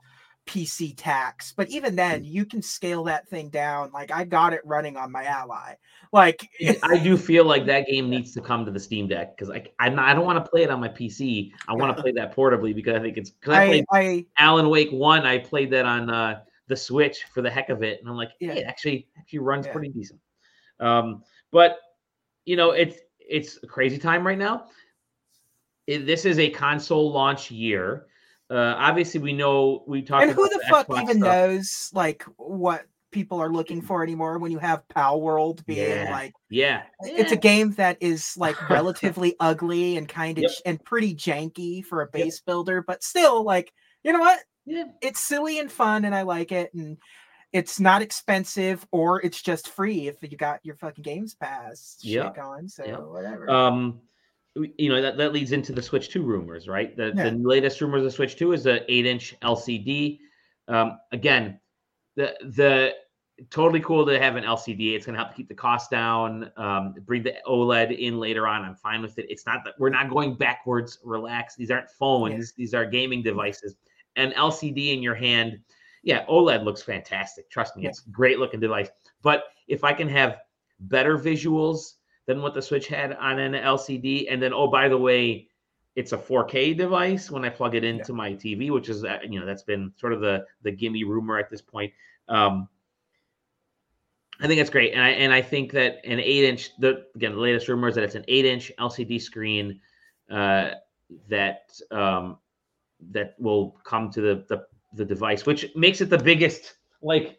[SPEAKER 2] PC tax, but even then, you can scale that thing down. Like I got it running on my ally. Like
[SPEAKER 1] I do feel like that game needs to come to the Steam Deck because I I'm not, I don't want to play it on my PC. I want to play that portably because I think it's I,
[SPEAKER 2] I,
[SPEAKER 1] played
[SPEAKER 2] I
[SPEAKER 1] Alan Wake One. I played that on uh, the Switch for the heck of it, and I'm like,
[SPEAKER 2] Yeah.
[SPEAKER 1] hey, it actually actually runs
[SPEAKER 2] Yeah.
[SPEAKER 1] pretty decent. Um, but you know, it's it's a crazy time right now. It- this is a console launch year. Uh, obviously, we know we talked.
[SPEAKER 2] and who
[SPEAKER 1] about
[SPEAKER 2] the fuck
[SPEAKER 1] Xbox
[SPEAKER 2] even
[SPEAKER 1] stuff.
[SPEAKER 2] knows like what people are looking for anymore when you have Pal World being
[SPEAKER 1] Yeah.
[SPEAKER 2] like
[SPEAKER 1] Yeah,
[SPEAKER 2] it's a game that is like relatively ugly and kind of
[SPEAKER 1] Yep.
[SPEAKER 2] and pretty janky for a base builder, but still like you know what?
[SPEAKER 1] yeah.
[SPEAKER 2] It's silly and fun and I like it and it's not expensive or it's just free if you got your fucking games pass shit
[SPEAKER 1] Yeah.
[SPEAKER 2] going. So
[SPEAKER 1] Yeah.
[SPEAKER 2] whatever.
[SPEAKER 1] Um, we- you know that, that leads into the Switch Two rumors, right? The,
[SPEAKER 2] Yeah.
[SPEAKER 1] the latest rumors of Switch Two is the eight-inch LCD. Um, again, the the totally cool to have an LCD. It's going to help keep the cost down. Um, bring the OLED in later on. I'm fine with it. It's not that we're not going backwards. Relax. These aren't phones. These are gaming devices. An LCD in your hand. Yeah, OLED looks fantastic. Trust me,
[SPEAKER 2] Yeah.
[SPEAKER 1] it's a great looking device. But if I can have better visuals than what the Switch had on an LCD, and then oh by the way, it's a 4K device when I plug it into my TV, which is uh, you know that's been sort of the the gimme rumor at this point. Um, I think it's great, and I and I think that an eight inch the again the latest rumor is that it's an eight inch LCD screen uh, that um, that will come to the, the the device, which makes it the biggest like.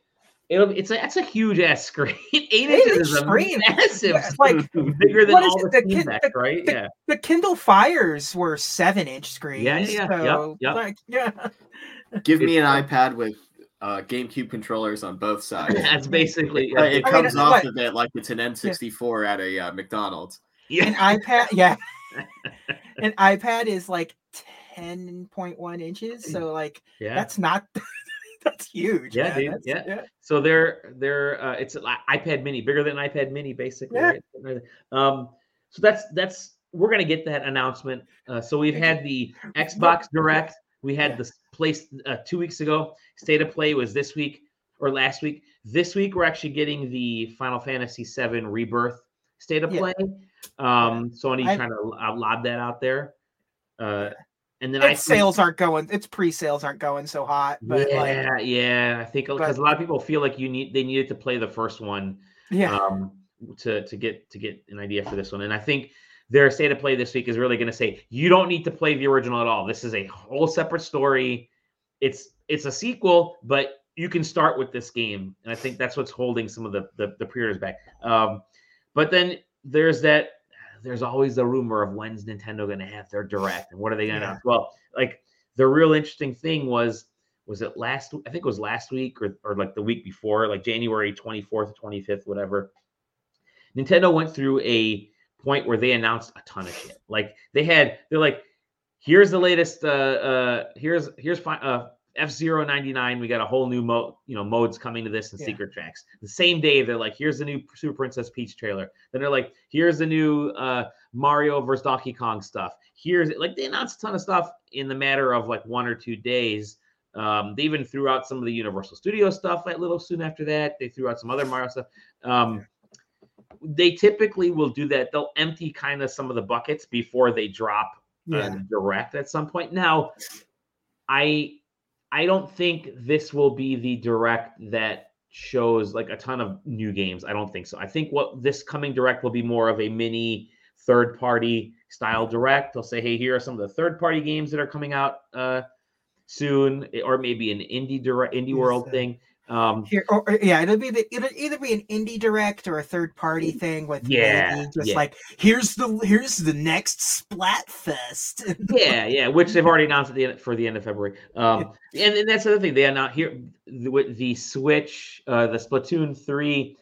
[SPEAKER 1] It'll, it's a that's a huge ass screen. Eight inches
[SPEAKER 2] Eight-inch
[SPEAKER 1] is a
[SPEAKER 2] screen.
[SPEAKER 1] massive,
[SPEAKER 2] Yeah, like,
[SPEAKER 1] bigger than all the
[SPEAKER 2] The
[SPEAKER 1] Steam
[SPEAKER 2] kid-
[SPEAKER 1] Deck,
[SPEAKER 2] the-
[SPEAKER 1] right?
[SPEAKER 2] the-
[SPEAKER 1] yeah,
[SPEAKER 2] the Kindle Fires were seven inch screens.
[SPEAKER 1] yeah, yeah.
[SPEAKER 2] So,
[SPEAKER 1] yep.
[SPEAKER 2] like, yeah.
[SPEAKER 3] Give me an iPad with uh, GameCube controllers on both sides.
[SPEAKER 1] that's basically
[SPEAKER 3] Uh, it
[SPEAKER 2] I mean,
[SPEAKER 3] comes off
[SPEAKER 2] what-
[SPEAKER 3] of it like it's an N64 at a uh, McDonald's.
[SPEAKER 2] An iPad, yeah. An iPad is like 10.1 inches. So, like,
[SPEAKER 1] yeah.
[SPEAKER 2] that's not, that's huge.
[SPEAKER 1] Yeah, dude,
[SPEAKER 2] That's-
[SPEAKER 1] yeah. So they're they're uh, it's an iPad Mini, bigger than an iPad Mini, basically.
[SPEAKER 2] Yeah.
[SPEAKER 1] Right? Um, so that's that's we're gonna get that announcement. Uh, so we've had the Xbox Direct. We had yeah. the place uh, two weeks ago. State of Play was this week or last week. This week we're actually getting the Final Fantasy VII Rebirth State of Play. Um, Sony I, trying to lob that out there. Uh, and then
[SPEAKER 2] I sales aren't going. Its pre-sales aren't going so hot. But
[SPEAKER 1] yeah,
[SPEAKER 2] like,
[SPEAKER 1] yeah. I think because a lot of people feel like you need they needed to play the first one.
[SPEAKER 2] Yeah.
[SPEAKER 1] Um, to to get to get an idea for this one, and I think their state of play this week is really going to say you don't need to play the original at all. This is a whole separate story. It's it's a sequel, but you can start with this game, and I think that's what's holding some of the the, the pre-orders back. Um, but then there's that there's always the rumor of when's Nintendo going to have their direct and what are they going to yeah. announce? Well, like the real interesting thing was was it last I think it was last week or, or like the week before, like January 24th or 25th, whatever. Nintendo went through a point where they announced a ton of shit. Like they had, they're like, here's the latest, uh, uh, here's here's fi- uh, F Zero ninety nine. We got a whole new mode, you know, modes coming to this and yeah. secret tracks. The same day, they're like, here's the new Super Princess Peach trailer. Then they're like, here's the new uh, Mario versus Donkey Kong stuff. Here's like they announced a ton of stuff in the matter of like one or two days. Um, they even threw out some of the Universal Studio stuff a little soon after that. They threw out some other Mario stuff. Um, they typically will do that. They'll empty kind of some of the buckets before they drop yeah. direct at some point. Now, I I don't think this will be the direct that shows like a ton of new games. I don't think so. I think what this coming direct will be more of a mini third party style direct. They'll say, hey, here are some of the third party games that are coming out uh, soon, or maybe an indie direct indie world thing. Um,
[SPEAKER 2] Here, or, or, yeah, it'll be the it'll either be an indie direct or a third party thing with
[SPEAKER 1] yeah,
[SPEAKER 2] just
[SPEAKER 1] yeah.
[SPEAKER 2] like here's the here's the next Splatfest.
[SPEAKER 1] yeah, yeah, which they've already announced at the end, for the end of February. Um, and, and that's the other thing they are not here with the Switch, uh, the Splatoon three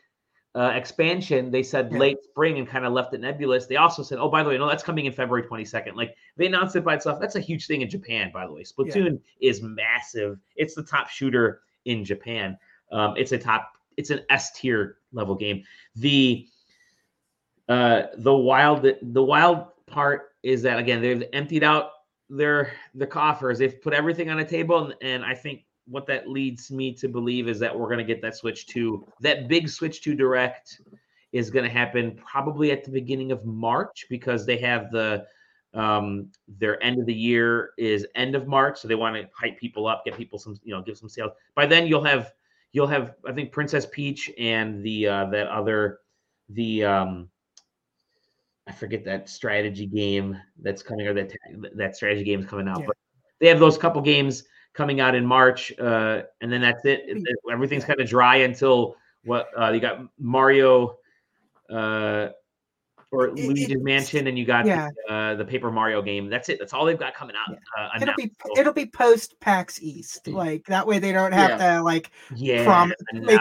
[SPEAKER 1] uh, expansion. They said yeah. late spring and kind of left it nebulous. They also said, oh, by the way, no, that's coming in February twenty second. Like they announced it by itself. That's a huge thing in Japan, by the way. Splatoon is massive. It's the top shooter in Japan. Um, it's a top, it's an S tier level game. The uh, the wild the wild part is that again they've emptied out their the coffers. They've put everything on a table, and, and I think what that leads me to believe is that we're going to get that Switch 2, that big Switch 2 Direct is going to happen probably at the beginning of March because they have the um, their end of the year is end of March, so they want to hype people up, get people some, you know, give some sales. By then, you'll have you'll have I think Princess Peach and the uh, that other the um, I forget that strategy game that's coming or that that strategy game is coming out, yeah. but they have those couple games coming out in March, uh, and then that's it. Everything's kind of dry until what uh, you got Mario. Uh, or Luigi's Mansion, and you got yeah. the, uh, the, Paper Mario game. That's it. That's all they've got coming out. Yeah. Uh,
[SPEAKER 2] it'll be it'll be post PAX East. Like that way, they don't have yeah. to like
[SPEAKER 1] yeah
[SPEAKER 2] prom- make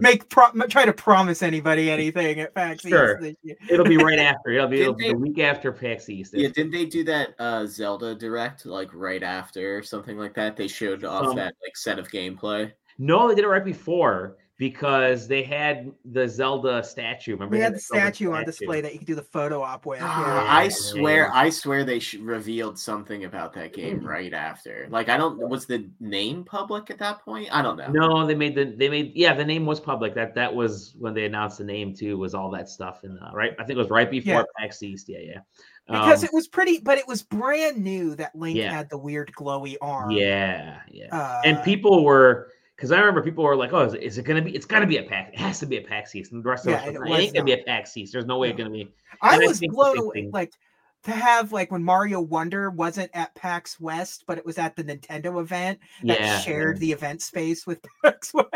[SPEAKER 2] make pro- try to promise anybody anything at PAX
[SPEAKER 1] sure. East. It'll be right after. It'll be, it'll be they, the week after PAX East.
[SPEAKER 3] Yeah, didn't they do that uh, Zelda direct like right after something like that? They showed off um, that like set of gameplay.
[SPEAKER 1] No, they did it right before because they had the Zelda statue. Remember,
[SPEAKER 2] they had the statue on display that you could do the photo op with.
[SPEAKER 3] Yeah. I swear, I swear they revealed something about that game right after. Like, I don't. Was the name public at that point? I don't know.
[SPEAKER 1] No, they made the they made yeah the name was public. That that was when they announced the name too. Was all that stuff in uh, right? I think it was right before yeah. PAX East. Yeah, yeah.
[SPEAKER 2] Because um, it was pretty, but it was brand new that Link yeah. had the weird glowy arm.
[SPEAKER 1] Yeah, yeah. Uh, and people were because I remember people were like, "Oh, is it, is it going to be? It's got to be a pack. It has to be a PAX East." And the rest of us, it, it ain't going to be a PAX East. There's no way it's going to be.
[SPEAKER 2] I was I blown away. Like to have like when Mario Wonder wasn't at PAX West, but it was at the Nintendo event that yeah, shared yeah. the event space with PAX West.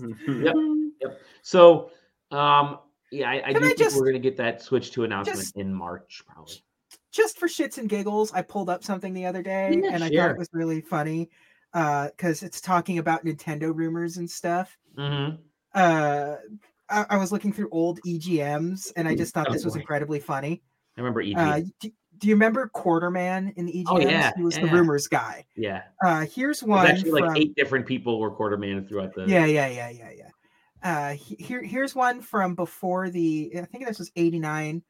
[SPEAKER 1] Mm-hmm. Yep, yep. So, um, yeah, I, I do I think just, we're going to get that Switch 2 announcement just, in March, probably.
[SPEAKER 2] Just for shits and giggles, I pulled up something the other day, yeah, and I thought it was really funny because uh, it's talking about Nintendo rumors and stuff.
[SPEAKER 1] Mm-hmm.
[SPEAKER 2] Uh, I, I, was looking through old EGMs and I just thought oh, this was incredibly funny.
[SPEAKER 1] I remember EGMs. Uh,
[SPEAKER 2] do, do, you remember Quartermann in the EGMs?
[SPEAKER 1] Oh, yeah.
[SPEAKER 2] He was
[SPEAKER 1] yeah.
[SPEAKER 2] the rumors guy.
[SPEAKER 1] Yeah.
[SPEAKER 2] Uh, here's one.
[SPEAKER 1] Actually, from... like eight different people were Quartermann throughout the.
[SPEAKER 2] Yeah, yeah, yeah, yeah, yeah. Uh, here, here's one from before the. I think this was '89.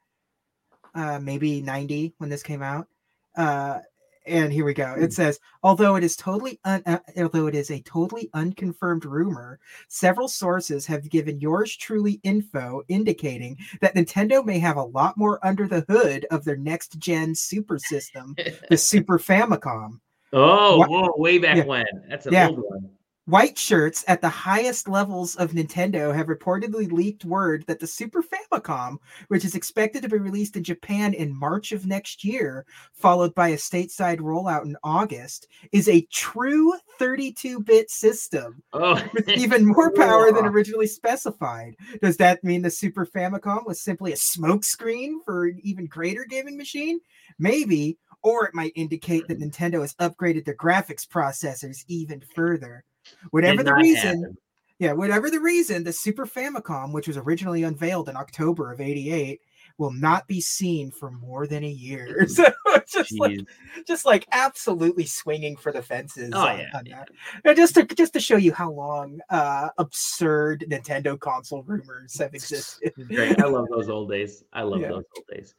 [SPEAKER 2] uh, maybe 90 when this came out. Uh, and here we go. It hmm. says, although it is totally un- uh, although it is a totally unconfirmed rumor, several sources have given yours truly info indicating that Nintendo may have a lot more under the hood of their next gen super system, the Super Famicom.
[SPEAKER 1] Oh, what, whoa, way back yeah. when. That's a yeah. old one.
[SPEAKER 2] White shirts at the highest levels of Nintendo have reportedly leaked word that the Super Famicom, which is expected to be released in Japan in March of next year, followed by a stateside rollout in August, is a true 32 bit system oh. with even more power than originally specified. Does that mean the Super Famicom was simply a smokescreen for an even greater gaming machine? Maybe, or it might indicate that hmm. Nintendo has upgraded their graphics processors even further. Whatever the reason, happen. yeah, whatever the reason, the Super Famicom, which was originally unveiled in October of '88, will not be seen for more than a year. So just Jeez. like, just like absolutely swinging for the fences. Oh on, yeah, on yeah. And just to just to show you how long uh, absurd Nintendo console rumors have existed.
[SPEAKER 1] Great, I love those old days. I love yeah. those old days.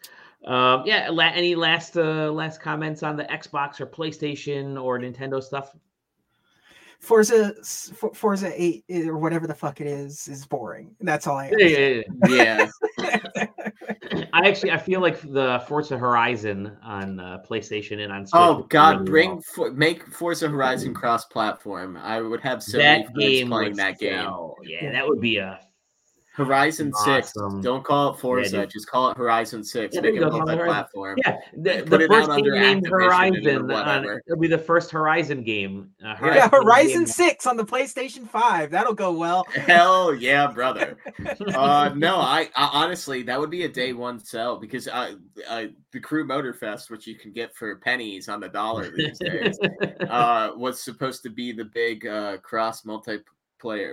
[SPEAKER 1] Um, yeah. La- any last uh, last comments on the Xbox or PlayStation or Nintendo stuff?
[SPEAKER 2] Forza Forza 8 eh, or whatever the fuck it is is boring. That's all I
[SPEAKER 3] Yeah. yeah.
[SPEAKER 1] I actually I feel like the Forza Horizon on uh, PlayStation and on
[SPEAKER 3] Switch Oh god, really bring for, make Forza Horizon cross platform. I would have so that many game playing that game.
[SPEAKER 1] Yeah, that would be a
[SPEAKER 3] Horizon awesome. Six. Don't call it Forza. Yeah, just call it Horizon Six. Yeah, Make it multi-platform.
[SPEAKER 1] Yeah, the, the first game named Horizon. On, it'll be the first Horizon game.
[SPEAKER 2] Uh, Horizon yeah, Horizon game. Six on the PlayStation Five. That'll go well.
[SPEAKER 3] Hell yeah, brother. uh, no, I, I, honestly that would be a day one sell because uh, uh, the Crew Motorfest, which you can get for pennies on the dollar these days, uh, was supposed to be the big uh, cross multiplayer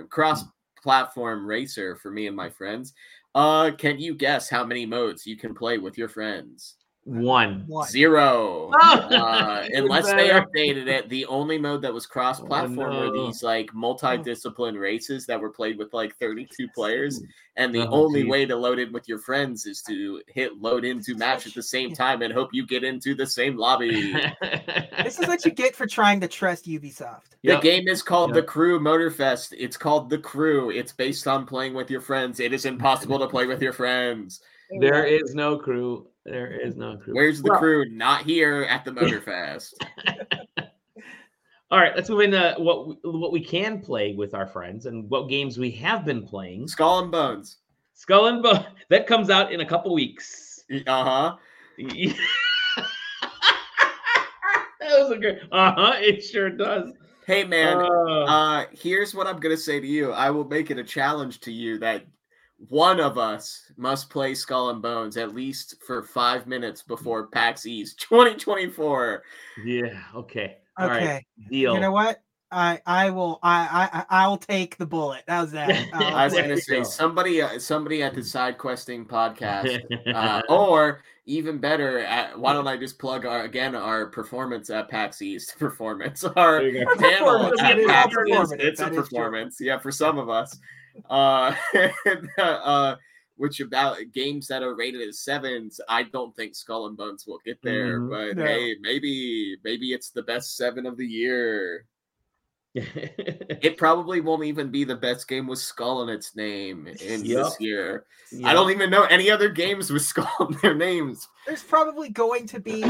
[SPEAKER 3] cross platform racer for me and my friends. Uh, can you guess how many modes you can play with your friends?
[SPEAKER 1] One.
[SPEAKER 3] Zero. uh, unless they updated it, the only mode that was cross-platform oh, no. were these like multi-discipline races that were played with like 32 players, and the oh, only geez. way to load in with your friends is to hit load into match at the same time and hope you get into the same lobby.
[SPEAKER 2] this is what you get for trying to trust Ubisoft.
[SPEAKER 3] The game is called yep. The Crew Motorfest. It's called The Crew. It's based on playing with your friends. It is impossible to play with your friends.
[SPEAKER 1] There is no crew. There is no crew.
[SPEAKER 3] Where's the well, crew? Not here at the Motor Motorfest.
[SPEAKER 1] All right, let's move into what we, what we can play with our friends and what games we have been playing.
[SPEAKER 3] Skull and Bones.
[SPEAKER 1] Skull and Bones that comes out in a couple weeks.
[SPEAKER 3] Uh huh.
[SPEAKER 1] that was a good. Uh huh. It sure does.
[SPEAKER 3] Hey man, uh, uh, here's what I'm gonna say to you. I will make it a challenge to you that one of us must play Skull and Bones at least for five minutes before PAX East 2024.
[SPEAKER 1] Yeah. Okay.
[SPEAKER 2] All okay. Right. Deal. You know what? I I will I I I'll take the bullet. How's that?
[SPEAKER 3] I was gonna say somebody uh, somebody at the side questing podcast, uh, or even better, at, why don't I just plug our again our performance at PAX East performance our panel at PAX East. It's a performance, yeah, for some of us uh, uh, which about games that are rated as sevens, I don't think Skull and Bones will get there. Mm-hmm. But no. hey, maybe maybe it's the best seven of the year it probably won't even be the best game with Skull in its name in yep. this year. Yep. I don't even know any other games with Skull in their names.
[SPEAKER 2] There's probably going to be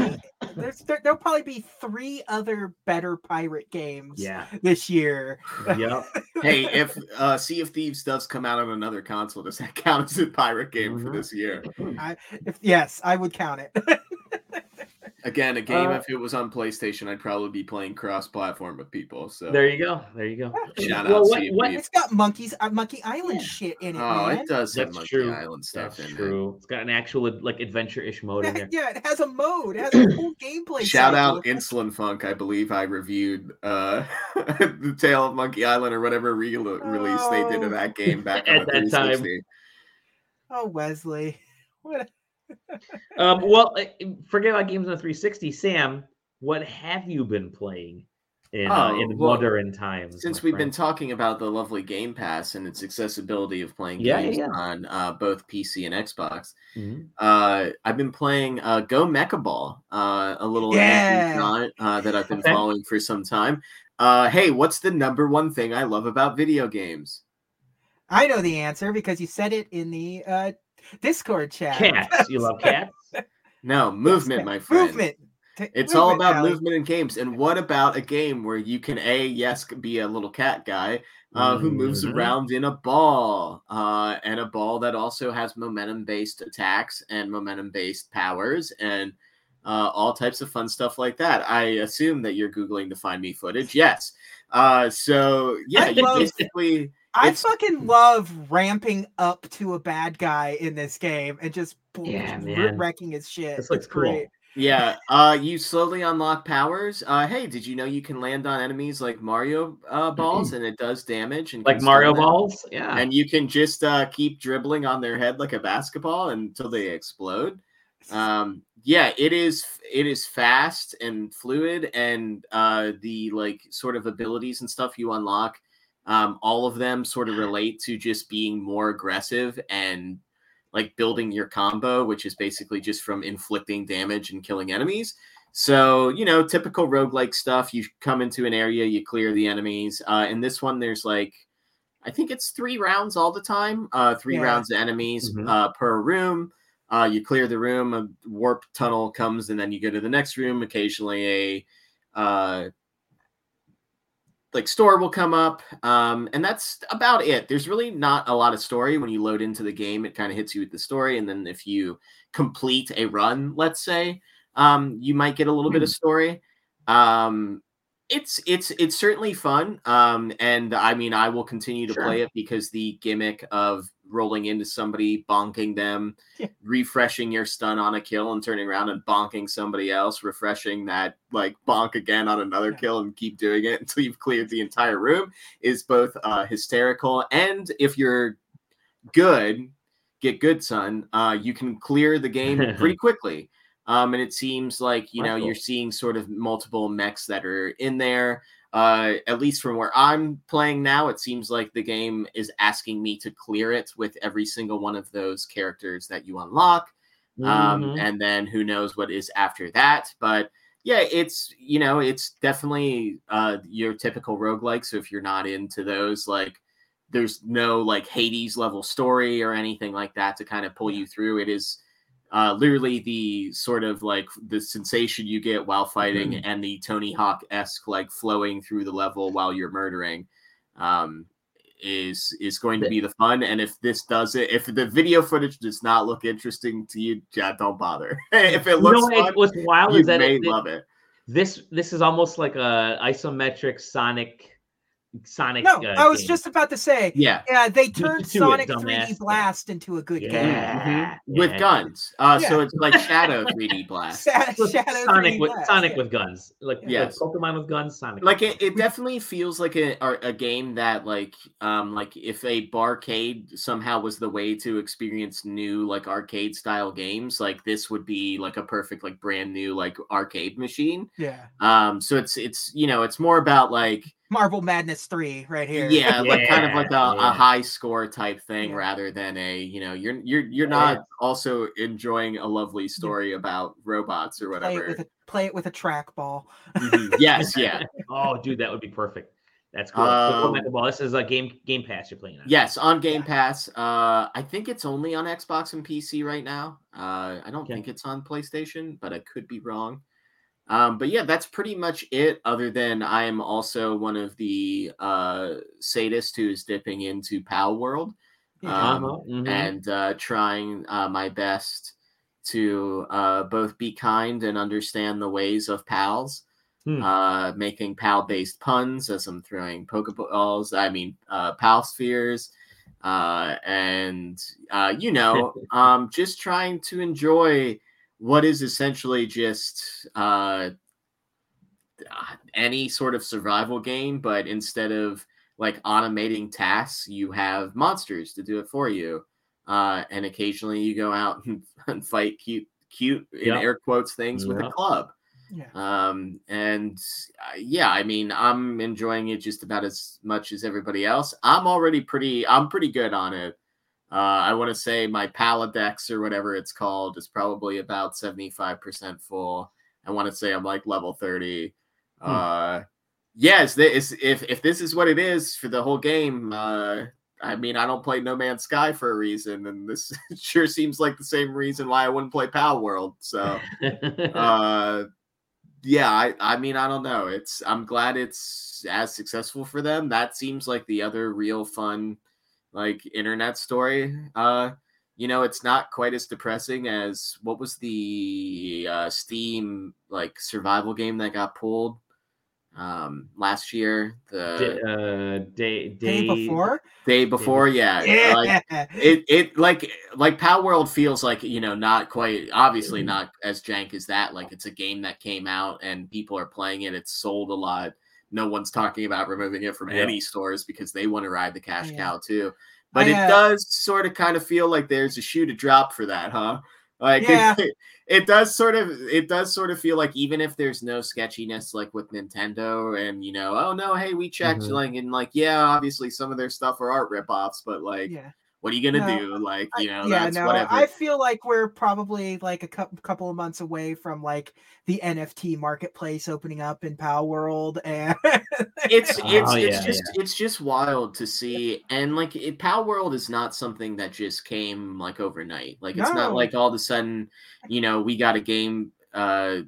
[SPEAKER 2] there's there, will probably be three other better pirate games
[SPEAKER 1] yeah.
[SPEAKER 2] this year.
[SPEAKER 1] Yep.
[SPEAKER 3] hey, if uh Sea of Thieves does come out on another console, does that count as a pirate game mm-hmm. for this year?
[SPEAKER 2] I, if, yes, I would count it.
[SPEAKER 3] Again, a game uh, if it was on PlayStation, I'd probably be playing cross-platform with people. So
[SPEAKER 1] there you go, there you go.
[SPEAKER 3] Shout well, out, what,
[SPEAKER 2] what, it's got monkeys, uh, Monkey Island yeah. shit in it. Oh, man.
[SPEAKER 3] it does That's have Monkey true. Island stuff
[SPEAKER 1] That's
[SPEAKER 3] in
[SPEAKER 1] true. it. It's got an actual like adventure-ish mode in there.
[SPEAKER 2] Yeah, it has a mode. It has a whole gameplay.
[SPEAKER 3] Shout cycle. out Insulin Funk. I believe I reviewed uh the Tale of Monkey Island or whatever re- release oh. they did of that game back at that time.
[SPEAKER 2] Oh, Wesley, what?
[SPEAKER 1] Um, well, forget about games on 360. Sam, what have you been playing in, uh, oh, uh, in well, modern times.
[SPEAKER 3] Since we've friend. been talking about the lovely Game Pass and its accessibility of playing yeah, games yeah, yeah. on uh, both PC and Xbox, mm-hmm. uh, I've been playing uh, Go Mecha Ball, uh, a little yeah. that I've been okay. following for some time. hey, what's the number one thing I love about video games?
[SPEAKER 2] I know the answer because you said it in the Discord chat.
[SPEAKER 1] Cats. You love cats?
[SPEAKER 3] no, movement, my friend. Movement it's all about movement in games. And what about a game where you can a yes be a little cat guy uh, who moves mm-hmm. around in a ball, uh, and a ball that also has momentum based attacks and momentum based powers and uh, all types of fun stuff like that. I assume that you're googling to find me footage. Yes. Uh, so yeah, you basically.
[SPEAKER 2] I fucking love ramping up to a bad guy in this game and just yeah, wrecking his shit. This looks great. Cool
[SPEAKER 3] yeah, uh, you slowly unlock powers. Uh, hey, did you know you can land on enemies like Mario uh, balls and it does damage and
[SPEAKER 1] like Mario balls? Yeah,
[SPEAKER 3] and you can just uh, keep dribbling on their head like a basketball until they explode. Um, yeah, it is. It is fast and fluid, and uh, the like sort of abilities and stuff you unlock. Um, all of them sort of relate to just being more aggressive and like building your combo, which is basically just from inflicting damage and killing enemies. So, you know, typical roguelike stuff. You come into an area, you clear the enemies. Uh, in this one, there's like, I think it's three rounds all the time, uh, three yeah. rounds of enemies mm-hmm. uh, per room. Uh, you clear the room, a warp tunnel comes, and then you go to the next room. Occasionally, a uh, like store will come up um, and that's about it there's really not a lot of story when you load into the game it kind of hits you with the story and then if you complete a run let's say um, you might get a little mm. bit of hmm. story um, it's it's it's certainly fun um, and i mean i will continue to sure. play it because the gimmick of rolling into somebody, bonking them, yeah. refreshing your stun on a kill and turning around and bonking somebody else, refreshing that like bonk again on another yeah. kill and keep doing it until you've cleared the entire room is both uh, hysterical and if you're good, get good, son. Uh, you can clear the game pretty quickly. Um, and it seems like you know you're seeing sort of multiple mechs that are in there. Uh, at least from where I'm playing now, it seems like the game is asking me to clear it with every single one of those characters that you unlock. Um, mm-hmm. and then who knows what is after that. But yeah, it's you know, it's definitely uh your typical roguelike. So if you're not into those, like there's no like Hades level story or anything like that to kind of pull you through. It is uh, literally the sort of like the sensation you get while fighting mm-hmm. and the Tony Hawk esque like flowing through the level while you're murdering um, is is going to be the fun. And if this does it, if the video footage does not look interesting to you, yeah, don't bother. if it looks you know, fun, what's wild is that may it, love it.
[SPEAKER 1] This this is almost like a isometric Sonic Sonic.
[SPEAKER 2] No, uh, I was game. just about to say. Yeah, yeah. They turned Sonic 3D Blast into a good yeah. game
[SPEAKER 3] mm-hmm. with guns. Uh, yeah. so it's like Shadow 3D Blast.
[SPEAKER 2] Shadow,
[SPEAKER 1] Sonic with Blast. Sonic with guns, like yes. like Pokemon with guns. Sonic.
[SPEAKER 3] Like it, it definitely feels like a a game that like um like if a barcade somehow was the way to experience new like arcade style games, like this would be like a perfect like brand new like arcade machine.
[SPEAKER 2] Yeah.
[SPEAKER 3] Um. So it's it's you know it's more about like
[SPEAKER 2] Marble Madness 3 right here.
[SPEAKER 3] Yeah, like kind of like a, yeah. a, high score type thing yeah. rather than a, you know, you're you're you're not also enjoying a lovely story about robots or whatever.
[SPEAKER 2] Play it with a, play it with a trackball.
[SPEAKER 3] Mm-hmm. Yes, yeah.
[SPEAKER 1] oh, dude, that would be perfect. That's cool. Um, this is a game Game Pass you're playing on.
[SPEAKER 3] Yes, on Game Pass. Uh, I think it's only on Xbox and PC right now. Uh, I don't think it's on PlayStation, but I could be wrong. Um, but yeah, that's pretty much it. Other than I am also one of the uh, sadists who is dipping into Palworld um, uh-huh. mm-hmm. and uh, trying uh, my best to uh, both be kind and understand the ways of pals. Hmm. Uh, making pal based puns as I'm throwing Pokeballs, I mean, uh, pal spheres, uh, and uh, you know, um, just trying to enjoy what is essentially just uh, any sort of survival game, but instead of like automating tasks, you have monsters to do it for you. Uh, and occasionally you go out and, and fight cute, cute in yep. air quotes things yep. with a club. Yeah. Um, and uh, yeah, I mean, I'm enjoying it just about as much as everybody else. I'm already pretty, I'm pretty good on it. Uh, I want to say my Paladex or whatever it's called is probably about 75% full. I want to say I'm like level 30. Hmm. Uh, yes, this, if if this is what it is for the whole game, uh, I mean, I don't play No Man's Sky for a reason, and this sure seems like the same reason why I wouldn't play Pal World. So, uh, yeah, I, I mean, I don't know. It's I'm glad it's as successful for them. That seems like the other real fun, like internet story. Uh, you know, it's not quite as depressing as what was the uh, Steam like survival game that got pulled um last year the
[SPEAKER 1] uh day day,
[SPEAKER 2] day before
[SPEAKER 3] day before yeah, yeah. Like, it it like like Palworld feels like you know not quite obviously mm-hmm. not as jank as that like it's a game that came out and people are playing it it's sold a lot no one's talking about removing it from yeah. any stores because they want to ride the cash yeah. cow too but I, uh, it does sort of kind of feel like there's a shoe to drop for that huh like yeah. it, it does sort of it does sort of feel like even if there's no sketchiness like with Nintendo and you know, oh no, hey, we checked mm-hmm. like and like yeah, obviously some of their stuff are art ripoffs, but like yeah what are you gonna no, do? Like, you know, yeah, no, whatever.
[SPEAKER 2] I feel like we're probably like a couple of months away from like the NFT marketplace opening up in Pow World, and
[SPEAKER 3] it's it's oh, it's yeah, just yeah. it's just wild to see. And like, it, World is not something that just came like overnight. Like, it's no. not like all of a sudden, you know, we got a game. uh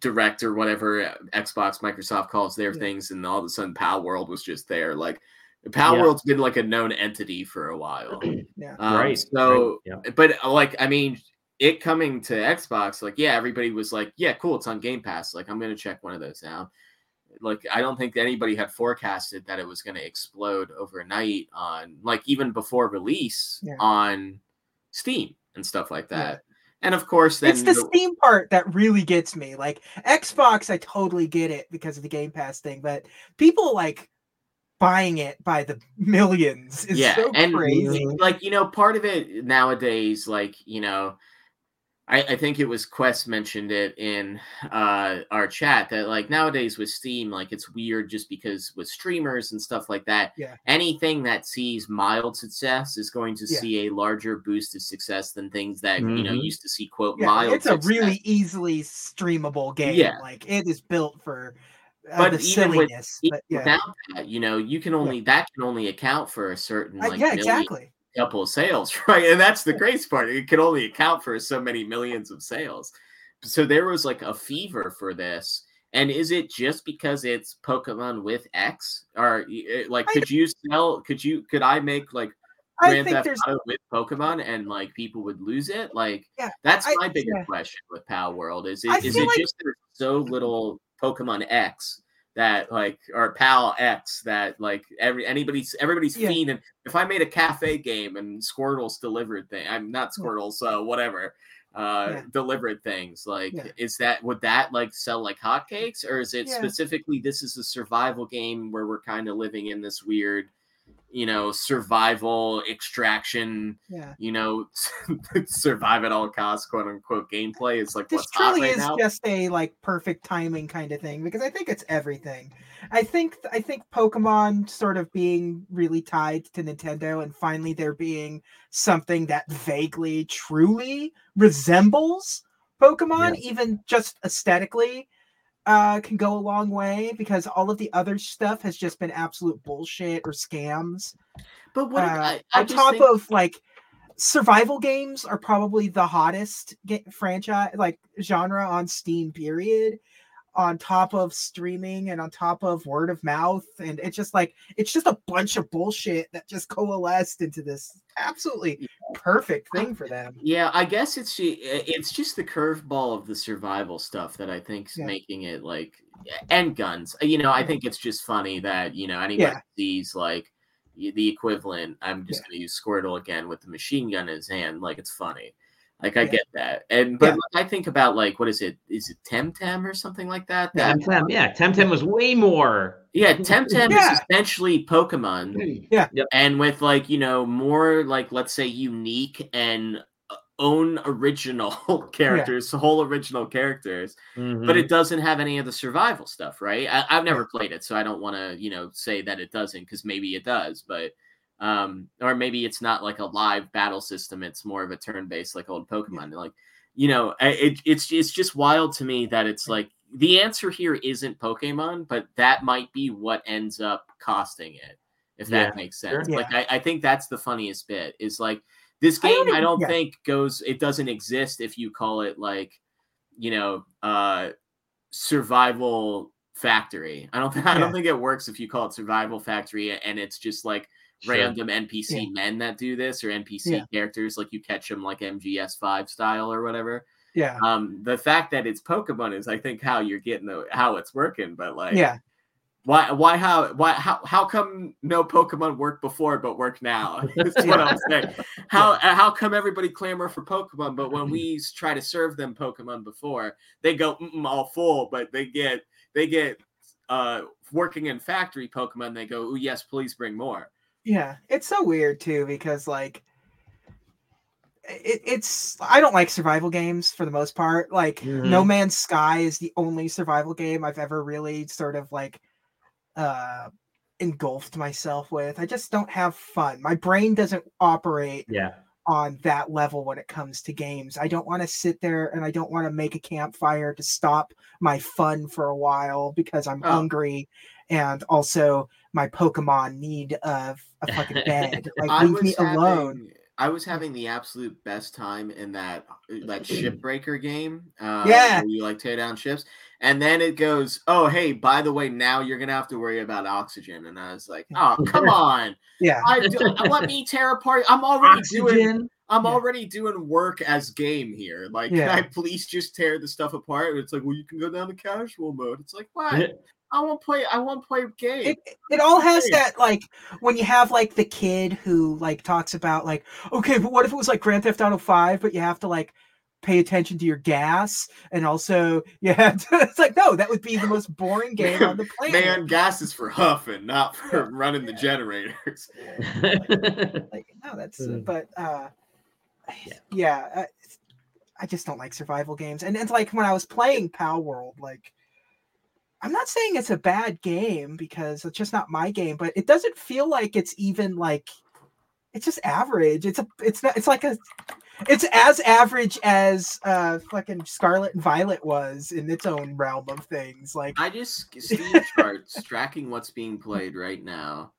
[SPEAKER 3] direct or whatever Xbox, Microsoft calls their yeah. things, and all of a sudden Palworld was just there. Like Power yeah. World's been like a known entity for a while.
[SPEAKER 2] yeah.
[SPEAKER 3] Um, right. So, right. Yeah. but uh, like, I mean, it coming to Xbox, like, yeah, everybody was like, yeah, cool, it's on Game Pass. Like, I'm going to check one of those out. Like, I don't think anybody had forecasted that it was going to explode overnight on, like, even before release yeah. on Steam and stuff like that. Yeah. And of course, then
[SPEAKER 2] it's the, the Steam part that really gets me. Like Xbox, I totally get it because of the Game Pass thing, but people like buying it by the millions is yeah, so and crazy.
[SPEAKER 3] Like, you know, part of it nowadays, like, you know, I, I think it was Quest mentioned it in uh, our chat that like nowadays with Steam, like it's weird just because with streamers and stuff like that,
[SPEAKER 2] yeah.
[SPEAKER 3] anything that sees mild success is going to yeah. see a larger boost of success than things that mm-hmm. you know mm-hmm. used to see quote yeah, mild.
[SPEAKER 2] It's success. a really easily streamable game. Yeah. Like it is built for but even
[SPEAKER 3] silliness. With, but, yeah. without that, you know, you can only yeah. that can only account for a certain
[SPEAKER 2] like uh, yeah, exactly
[SPEAKER 3] couple of sales, right? And that's the great part. It can only account for so many millions of sales. So there was like a fever for this. And is it just because it's Pokemon with X? Or eh, like, could you sell? Could you? Could I make like Grand Theft Auto with Pokemon and like people would lose it? Like,
[SPEAKER 2] yeah,
[SPEAKER 3] that's my I, bigger yeah. question with Palworld. Is it is it like... just there's so little Pokemon X that like or Pal X that like every anybody's everybody's yeah. fiending. If I made a cafe game and Squirtle's delivered thing, I'm not Squirtle, so whatever. Uh, yeah. delivered things like yeah. is that would that like sell like hotcakes or is it specifically this is a survival game where we're kind of living in this weird you know, survival, extraction,
[SPEAKER 2] yeah.
[SPEAKER 3] you know, survive at all costs, quote unquote gameplay is like
[SPEAKER 2] this truly right is now. just a like perfect timing kind of thing because I think it's everything. I think I think Pokemon sort of being really tied to Nintendo and finally there being something that vaguely truly resembles Pokemon, yeah. even just aesthetically uh, can go a long way because all of the other stuff has just been absolute bullshit or scams.
[SPEAKER 3] But what uh,
[SPEAKER 2] I, I on top think... of like survival games are probably the hottest franchise like genre on Steam. Period on top of streaming and on top of word of mouth and it's just like it's just a bunch of bullshit that just coalesced into this absolutely perfect thing for them
[SPEAKER 3] yeah i guess it's it's just the curveball of the survival stuff that i think's yeah. making it like and guns uh, you know i think it's just funny that you know anybody yeah. sees like the equivalent i'm just yeah. going to use squirtle again with the machine gun in his hand like it's funny like I yeah. get that, and but yeah. I think about like what is it? Is it Temtem or something like that?
[SPEAKER 1] that Temtem, yeah. Temtem was way more.
[SPEAKER 3] Yeah, Temtem yeah. is essentially Pokemon.
[SPEAKER 2] Yeah,
[SPEAKER 3] and with like you know more like let's say unique and uh, own original characters, yeah. whole original characters, mm-hmm. but it doesn't have any of the survival stuff, right? I, have never played it, so I don't want to, you know, say that it doesn't because maybe it does, but um, or maybe it's not like a live battle system; it's more of a turn-based, like old Pokemon. Like, you know, it, it's it's just wild to me that it's like the answer here isn't Pokemon, but that might be what ends up costing it, if yeah. that makes sense. Sure. Like. I, I think that's the funniest bit is like this game. I don't, I don't yeah. think goes. It doesn't exist if you call it like, you know, uh, survival factory. I don't. I don't think it works if you call it survival factory and it's just like Sure. random NPC yeah. men that do this or NPC yeah. characters like you catch them like MGS5 style or whatever.
[SPEAKER 2] Yeah.
[SPEAKER 3] Um, the fact that it's Pokemon is, I think, how you're getting the how it's working. But like,
[SPEAKER 2] yeah,
[SPEAKER 3] why, why, how, why, how, how come no Pokemon worked before but work now? That's what I'm saying. How, how come everybody clamor for Pokemon, but when we try to serve them Pokemon before, they go all full, but they get, they get, uh, working in factory Pokemon, they go, oh yes, please bring more.
[SPEAKER 2] Yeah, it's so weird too because like it, it's I don't like survival games for the most part. Like mm-hmm. No Man's Sky is the only survival game I've ever really sort of like uh engulfed myself with. I just don't have fun. My brain doesn't operate
[SPEAKER 1] yeah
[SPEAKER 2] on that level when it comes to games. I don't want to sit there and I don't want to make a campfire to stop my fun for a while because I'm oh. hungry and also my Pokemon need of a fucking bed. Like leave me having, alone.
[SPEAKER 3] I was having the absolute best time in that like shipbreaker game.
[SPEAKER 2] Uh, yeah,
[SPEAKER 3] you like tear down ships, and then it goes, "Oh, hey, by the way, now you're gonna have to worry about oxygen." And I was like, "Oh, come on,
[SPEAKER 2] yeah,
[SPEAKER 3] I do, let me tear apart. I'm already oxygen. doing." I'm yeah. already doing work as game here. Like, yeah. can I please just tear the stuff apart? And it's like, well, you can go down to casual mode. It's like, what? I won't play. I won't play game.
[SPEAKER 2] It, it all has that like when you have like the kid who like talks about like okay, but what if it was like Grand Theft Auto Five, but you have to like pay attention to your gas and also yeah it's like no that would be the most boring game on the planet
[SPEAKER 3] man gas is for huffing not for yeah. running the generators
[SPEAKER 2] like, like, no that's uh, but uh yeah, yeah uh, I just don't like survival games and it's like when i was playing Palworld like I'm not saying it's a bad game because it's just not my game, but it doesn't feel like it's even like it's just average. It's a it's not it's like a it's as average as uh fucking Scarlet and Violet was in its own realm of things. Like
[SPEAKER 3] I just Steam charts tracking what's being played right now.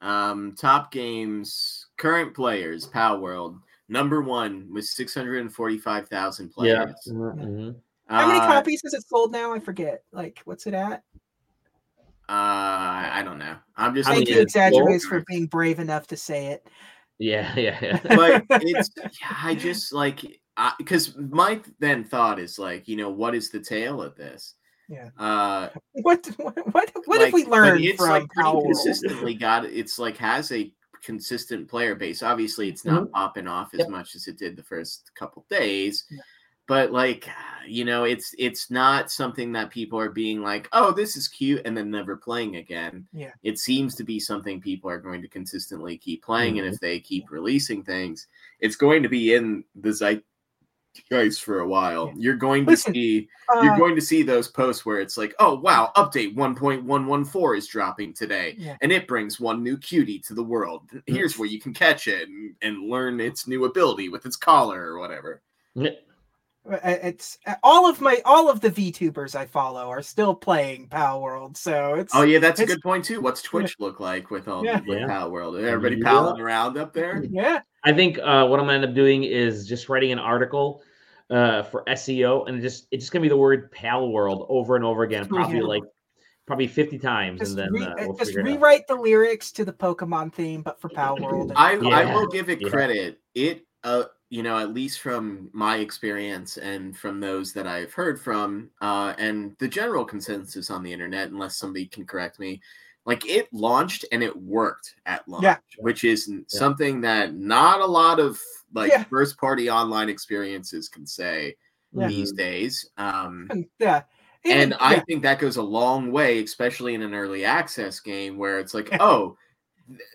[SPEAKER 3] Um top games, current players, Palworld, number one with 645,000 players.
[SPEAKER 1] Yeah. Mm-hmm.
[SPEAKER 2] How many uh, copies has it sold now? I forget. Like, what's it at?
[SPEAKER 3] Uh, I don't know. I'm just.
[SPEAKER 2] Thank you, Exaggerates, for being brave enough to say it.
[SPEAKER 1] Yeah, yeah, yeah.
[SPEAKER 3] but it's. Yeah, I just like because my then thought is like, you know, what is the tale of this?
[SPEAKER 2] Yeah.
[SPEAKER 3] Uh,
[SPEAKER 2] what what what, what like, have we learned it's from
[SPEAKER 3] like consistently got it's like has a consistent player base. Obviously, it's not mm-hmm. popping off as yep. much as it did the first couple days. Yeah but like you know it's it's not something that people are being like oh this is cute and then never playing again
[SPEAKER 2] yeah
[SPEAKER 3] it seems to be something people are going to consistently keep playing mm-hmm. and if they keep releasing things it's going to be in the zeitgeist for a while yeah. you're going to Listen, see uh, you're going to see those posts where it's like oh wow update 1.114 is dropping today
[SPEAKER 2] yeah.
[SPEAKER 3] and it brings one new cutie to the world here's where you can catch it and, and learn its new ability with its collar or whatever
[SPEAKER 1] yeah.
[SPEAKER 2] Uh, it's uh, all of my all of the VTubers I follow are still playing Pal World, so it's
[SPEAKER 3] oh yeah, that's a good point too. What's Twitch look like with all yeah. with yeah. Palworld? Everybody yeah. palling around up there.
[SPEAKER 2] Yeah,
[SPEAKER 1] I think uh, what I'm gonna end up doing is just writing an article uh, for SEO, and just it's just gonna be the word Pal World over and over again, probably like probably 50 times just and then re- uh, we'll
[SPEAKER 2] just rewrite the lyrics to the pokemon theme but for Palworld
[SPEAKER 3] I, yeah. I will give it credit it uh you know, at least from my experience and from those that I've heard from, uh, and the general consensus on the internet, unless somebody can correct me, like it launched and it worked at launch,
[SPEAKER 2] yeah.
[SPEAKER 3] which is yeah. something that not a lot of like yeah. first party online experiences can say these days. Um,
[SPEAKER 2] yeah.
[SPEAKER 3] and I think that goes a long way, especially in an early access game where it's like, oh,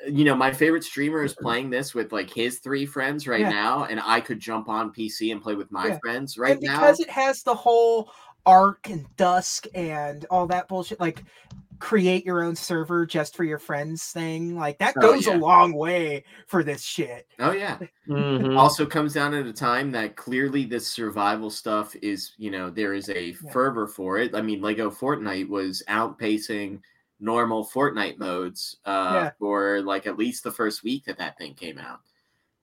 [SPEAKER 3] you know, my favorite streamer is playing this with like his three friends right yeah. now, and I could jump on PC and play with my yeah. friends right
[SPEAKER 2] and
[SPEAKER 3] because
[SPEAKER 2] now. Because it has the whole Ark and dusk and all that bullshit, like create your own server just for your friends thing, like that oh, goes oh, yeah. a long way for this shit.
[SPEAKER 3] Oh yeah. Mm-hmm. Also comes down at a time that clearly this survival stuff is, you know, there is a fervor for it. I mean, Lego Fortnite was outpacing normal Fortnite modes uh, yeah. for like at least the first week that that thing came out.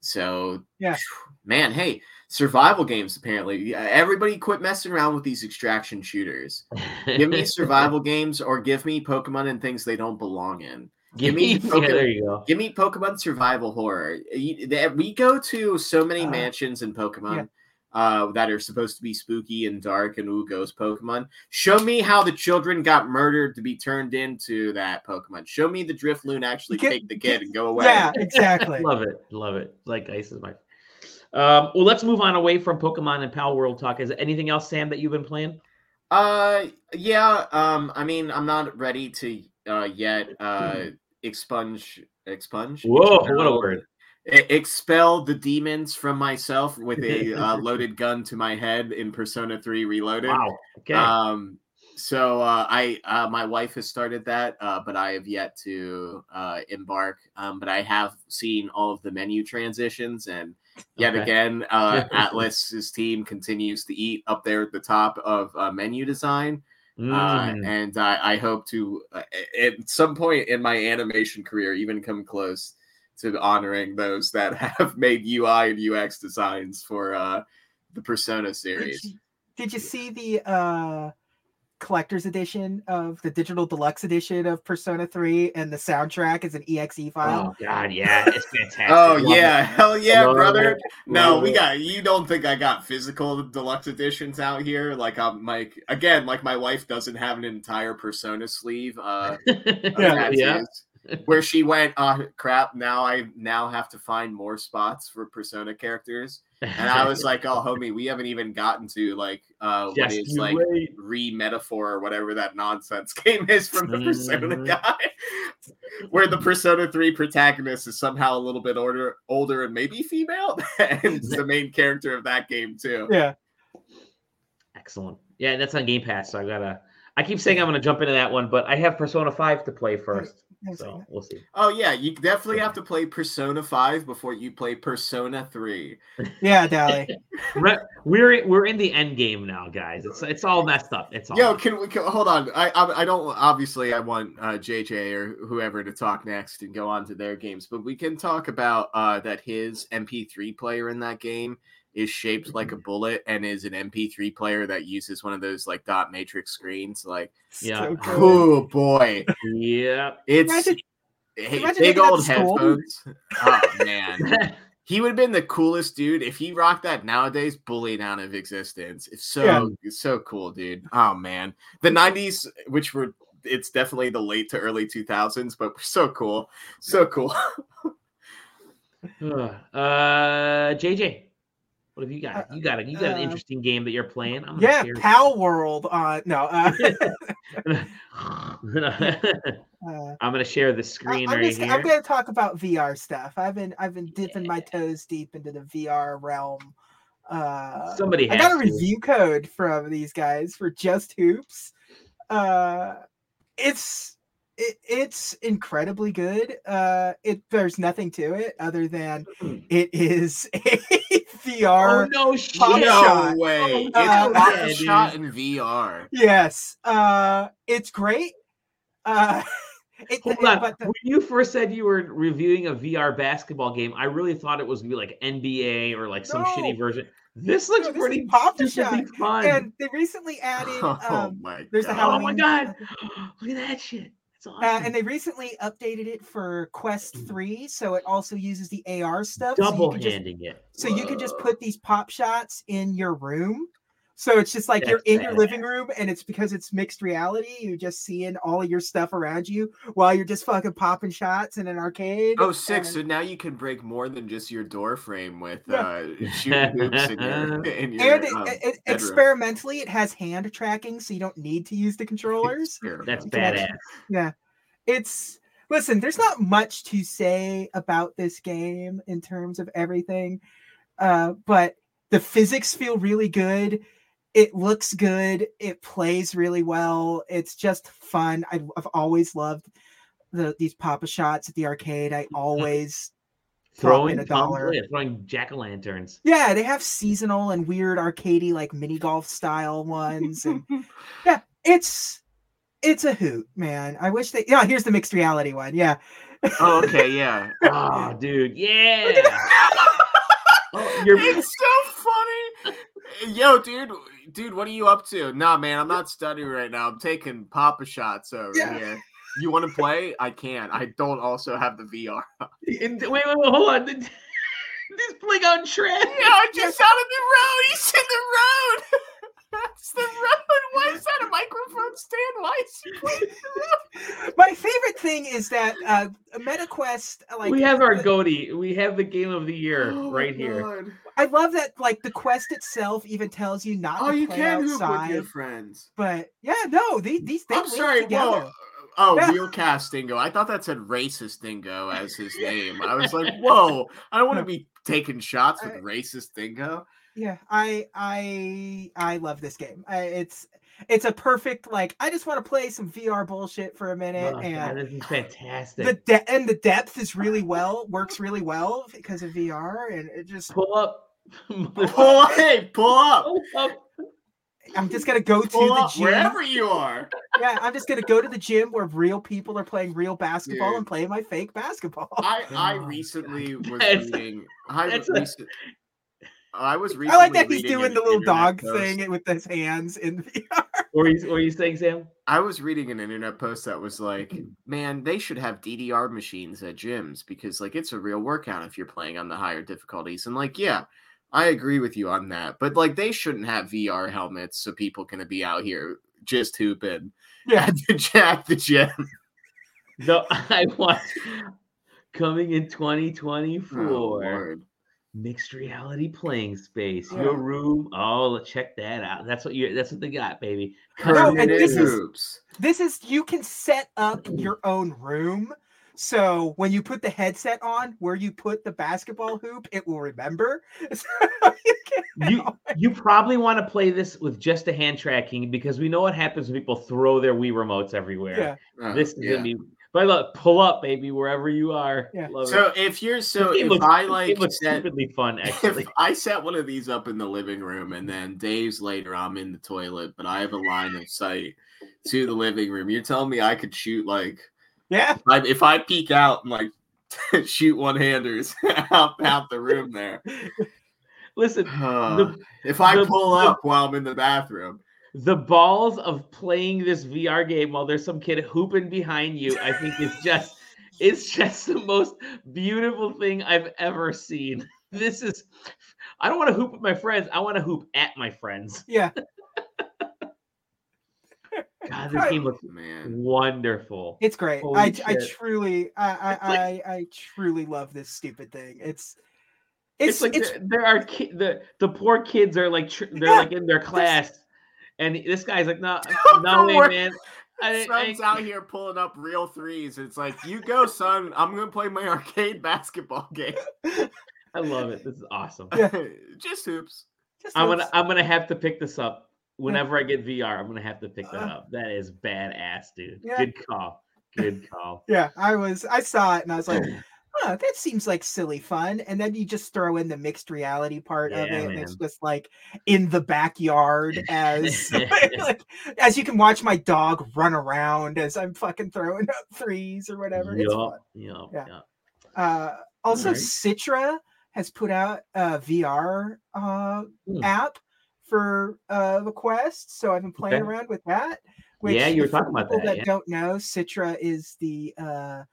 [SPEAKER 3] So,
[SPEAKER 2] yeah,
[SPEAKER 3] man, hey, survival games apparently. Everybody quit messing around with these extraction shooters. give me survival games or give me Pokemon and things they don't belong in. Give me Pokemon, yeah, there you go. Give me Pokemon survival horror. We go to so many uh, mansions in Pokemon. Yeah uh, that are supposed to be spooky and dark and ooh ghost Pokemon. Show me how the children got murdered to be turned into that Pokemon. Show me the Drifloon actually get, take the kid and go away.
[SPEAKER 2] Yeah, exactly.
[SPEAKER 1] love it, love it. Like ice is my. Um, well, let's move on away from Pokemon and Palworld talk. Is there anything else, Sam, that you've been playing?
[SPEAKER 3] Uh, yeah. Um, I mean, I'm not ready to uh yet uh expunge expunge.
[SPEAKER 1] Whoa, what a word!
[SPEAKER 3] Expel the demons from myself with a uh, loaded gun to my head in Persona 3 Reloaded.
[SPEAKER 1] Wow. Okay.
[SPEAKER 3] Um, so uh, I, uh, my wife has started that, uh, but I have yet to uh, embark. Um, but I have seen all of the menu transitions, and yet okay. again, uh, Atlus's team continues to eat up there at the top of menu design. Mm. and I, I hope to, at some point in my animation career, even come close to honoring those that have made UI and UX designs for uh, the Persona series.
[SPEAKER 2] Did you, did you see the uh, collector's edition of the digital deluxe edition of Persona 3 and the soundtrack is an exe file?
[SPEAKER 1] Oh god, yeah, it's fantastic.
[SPEAKER 3] oh yeah, it. hell yeah, Love brother. It. No, Love we got you don't think I got physical deluxe editions out here like I'm like again, like my wife doesn't have an entire Persona sleeve uh yeah, yeah where she went, oh crap, now I now have to find more spots for persona characters. And I was like, oh homie, we haven't even gotten to like uh what Just is like re metaphor or whatever that nonsense game is from the Persona mm-hmm. guy. where the Persona 3 protagonist is somehow a little bit older older and maybe female and the main character of that game too.
[SPEAKER 2] Yeah.
[SPEAKER 1] Excellent. Yeah, that's on Game Pass, so I gotta I keep saying I'm going to jump into that one, but I have Persona 5 to play first. So we'll see.
[SPEAKER 3] Oh yeah, you definitely have to play Persona 5 before you play Persona 3.
[SPEAKER 2] Yeah, Dali.
[SPEAKER 1] we're we're in the end game now, guys. It's it's all messed up. It's all
[SPEAKER 3] Yo, can we can, hold on. I, I, I don't obviously I want uh, JJ or whoever to talk next and go on to their games, but we can talk about uh, that his MP3 player in that game is shaped like a bullet and is an MP3 player that uses one of those like dot matrix screens. Like,
[SPEAKER 1] yeah, so
[SPEAKER 3] oh boy,
[SPEAKER 1] yeah,
[SPEAKER 3] it's imagine, hey, imagine big old headphones. oh man. he would have been the coolest dude. If he rocked that nowadays bullying out of existence. It's so yeah. so cool dude. Oh man. The 90s which were it's definitely the late to early 2000s but so cool. So cool.
[SPEAKER 1] Uh jj what have you got? Uh, you got it. You got an uh, interesting game that you're playing.
[SPEAKER 2] I'm yeah, Palworld. Uh, no. Uh,
[SPEAKER 1] uh, I'm gonna share the screen
[SPEAKER 2] I'm
[SPEAKER 1] right
[SPEAKER 2] just,
[SPEAKER 1] here.
[SPEAKER 2] I'm gonna talk about VR stuff. I've been I've been dipping yeah. my toes deep into the VR realm. Uh,
[SPEAKER 1] Somebody,
[SPEAKER 2] I got a to. review code from these guys for Just Hoops. Uh, it's it, it's incredibly good. Uh, it there's nothing to it other than hmm. it is a VR.
[SPEAKER 1] Oh, no shit!
[SPEAKER 3] No way! Uh, it's a shot in VR.
[SPEAKER 2] Yes, uh, it's great. Uh,
[SPEAKER 1] it, Hold on. The, when you first said you were reviewing a VR basketball game, I really thought it was gonna be like NBA or like some no. shitty version. This looks no, this pretty pop shot. fun.
[SPEAKER 2] And they recently added. Oh um,
[SPEAKER 3] my
[SPEAKER 2] there's
[SPEAKER 3] god!
[SPEAKER 2] A Halloween,
[SPEAKER 1] oh my god! Look at that shit.
[SPEAKER 2] Awesome. Uh, and they recently updated it for Quest mm. 3, so it also uses the AR stuff.
[SPEAKER 1] Double so handing
[SPEAKER 2] just,
[SPEAKER 1] it.
[SPEAKER 2] So Whoa. you can just put these pop shots in your room so it's just like That's you're in your living room, and it's because it's mixed reality. You're just seeing all of your stuff around you while you're just fucking popping shots in an arcade.
[SPEAKER 3] Oh, six! And... So now you can break more than just your door frame with yeah. uh, shooting hoops in your. In your
[SPEAKER 2] and um, it, it, experimentally, it has hand tracking, so you don't need to use the controllers.
[SPEAKER 1] That's badass.
[SPEAKER 2] yeah, it's Listen, there's not much to say about this game in terms of everything, uh, but the physics feel really good. It looks good. It plays really well. It's just fun. I've, I've always loved the these Pop-A-Shots at the arcade. I always
[SPEAKER 1] throwing a dollar, yeah, throwing jack o' lanterns.
[SPEAKER 2] Yeah, they have seasonal and weird arcadey like mini golf style ones, and yeah, it's it's a hoot, man. I wish they. Yeah, here's the mixed reality one. Yeah.
[SPEAKER 3] Oh, okay, yeah.
[SPEAKER 1] oh, dude, yeah.
[SPEAKER 3] oh, you're... It's so funny. Yo, dude, dude, what are you up to? Nah, man, I'm not studying right now. I'm taking Pop-A-Shots over yeah. here. You want to play? I can. I don't also have the VR.
[SPEAKER 1] wait, wait, wait, hold on. This playing on trend.
[SPEAKER 3] Yeah, I just out of the road. He's in the road. That's the road. Why is that a microphone stand? Why is he playing
[SPEAKER 2] My favorite thing is that uh, MetaQuest. Uh, like
[SPEAKER 1] we have our uh, goatee. We have the game of the year oh right here.
[SPEAKER 2] I love that. Like the quest itself even tells you not. Oh, to you play can outside, with your
[SPEAKER 3] friends.
[SPEAKER 2] But yeah, no, these these things.
[SPEAKER 3] I'm sorry. Together. Well, Oh, yeah. real cast dingo. I thought that said racist dingo as his name. I was like, whoa, I don't want to be taking shots with racist dingo.
[SPEAKER 2] Yeah, I I I love this game. I, it's it's a perfect like I just want to play some VR bullshit for a minute, oh, and
[SPEAKER 1] God, this is fantastic.
[SPEAKER 2] The de- and the depth is really well works really well because of VR, and it just
[SPEAKER 1] pull up,
[SPEAKER 3] pull up, hey, pull up.
[SPEAKER 2] I'm just gonna go to the gym
[SPEAKER 3] wherever you are.
[SPEAKER 2] Yeah, I'm just gonna go to the gym where real people are playing real basketball Dude. and playing my fake basketball.
[SPEAKER 3] I I oh, recently was reading. I recently, I was reading.
[SPEAKER 2] I like that he's doing the little dog post. thing with his hands in VR.
[SPEAKER 1] Or you, or you saying, Sam?
[SPEAKER 3] I was reading an internet post that was like, man, they should have DDR machines at gyms because like it's a real workout if you're playing on the higher difficulties. And like, yeah, I agree with you on that. But like they shouldn't have VR helmets so people can be out here just hooping yeah. at the, at the gym.
[SPEAKER 1] No, I want coming in 2024. Oh, mixed reality playing space. Yeah. Your room. Oh, check that out. That's what you. That's what they got, baby.
[SPEAKER 2] No, and this is this is you can set up your own room so when you put the headset on, where you put the basketball hoop, it will remember.
[SPEAKER 1] So you, you, you probably want to play this with just the hand tracking because we know what happens when people throw their Wii remotes everywhere. Yeah. Uh, this is yeah. gonna be but look, pull up, baby, wherever you are.
[SPEAKER 3] Yeah. Love so it. if you're so if looks, I like
[SPEAKER 1] it set, stupidly fun actually.
[SPEAKER 3] If I set one of these up in the living room and then days later I'm in the toilet, but I have a line of sight to the living room, you're telling me I could shoot like
[SPEAKER 2] yeah.
[SPEAKER 3] I, if I peek out and like shoot one handers out, out the room there.
[SPEAKER 1] Listen,
[SPEAKER 3] uh, the, if I the, pull up the, while I'm in the bathroom,
[SPEAKER 1] the balls of playing this VR game while there's some kid hooping behind you, I think is just it's just the most beautiful thing I've ever seen. This is I don't want to hoop with my friends. I want to hoop at my friends.
[SPEAKER 2] Yeah.
[SPEAKER 1] God, this game looks man wonderful.
[SPEAKER 2] It's great. I, I truly, I, I, like, I, I, truly love this stupid thing. It's,
[SPEAKER 1] it's, it's like it's, there, there, are ki- the the poor kids are like tr- they're yeah, like in their class, and this guy's like, no, no way, man.
[SPEAKER 3] I, son's I, out here pulling up real threes. It's like, you go, son. I'm gonna play my arcade basketball game.
[SPEAKER 1] I love it. This is awesome.
[SPEAKER 3] Just hoops.
[SPEAKER 1] Just I'm hoops. gonna I'm gonna have to pick this up whenever I get VR, I'm gonna have to pick that uh, up. That is badass, dude. Yeah. Good call. Good call.
[SPEAKER 2] yeah, I was I saw it and I was like, oh, that seems like silly fun. And then you just throw in the mixed reality part yeah, of it, man. and it's just like in the backyard as like, as you can watch my dog run around as I'm fucking throwing up threes or whatever. Yep,
[SPEAKER 1] yep, yeah. Yep.
[SPEAKER 2] Uh, also, right. Citra has put out a VR uh, mm. app for uh, the Quest, so I've been playing okay. around with that.
[SPEAKER 1] Which yeah, you were talking about that.
[SPEAKER 2] That
[SPEAKER 1] yeah.
[SPEAKER 2] don't know, Citra is the uh,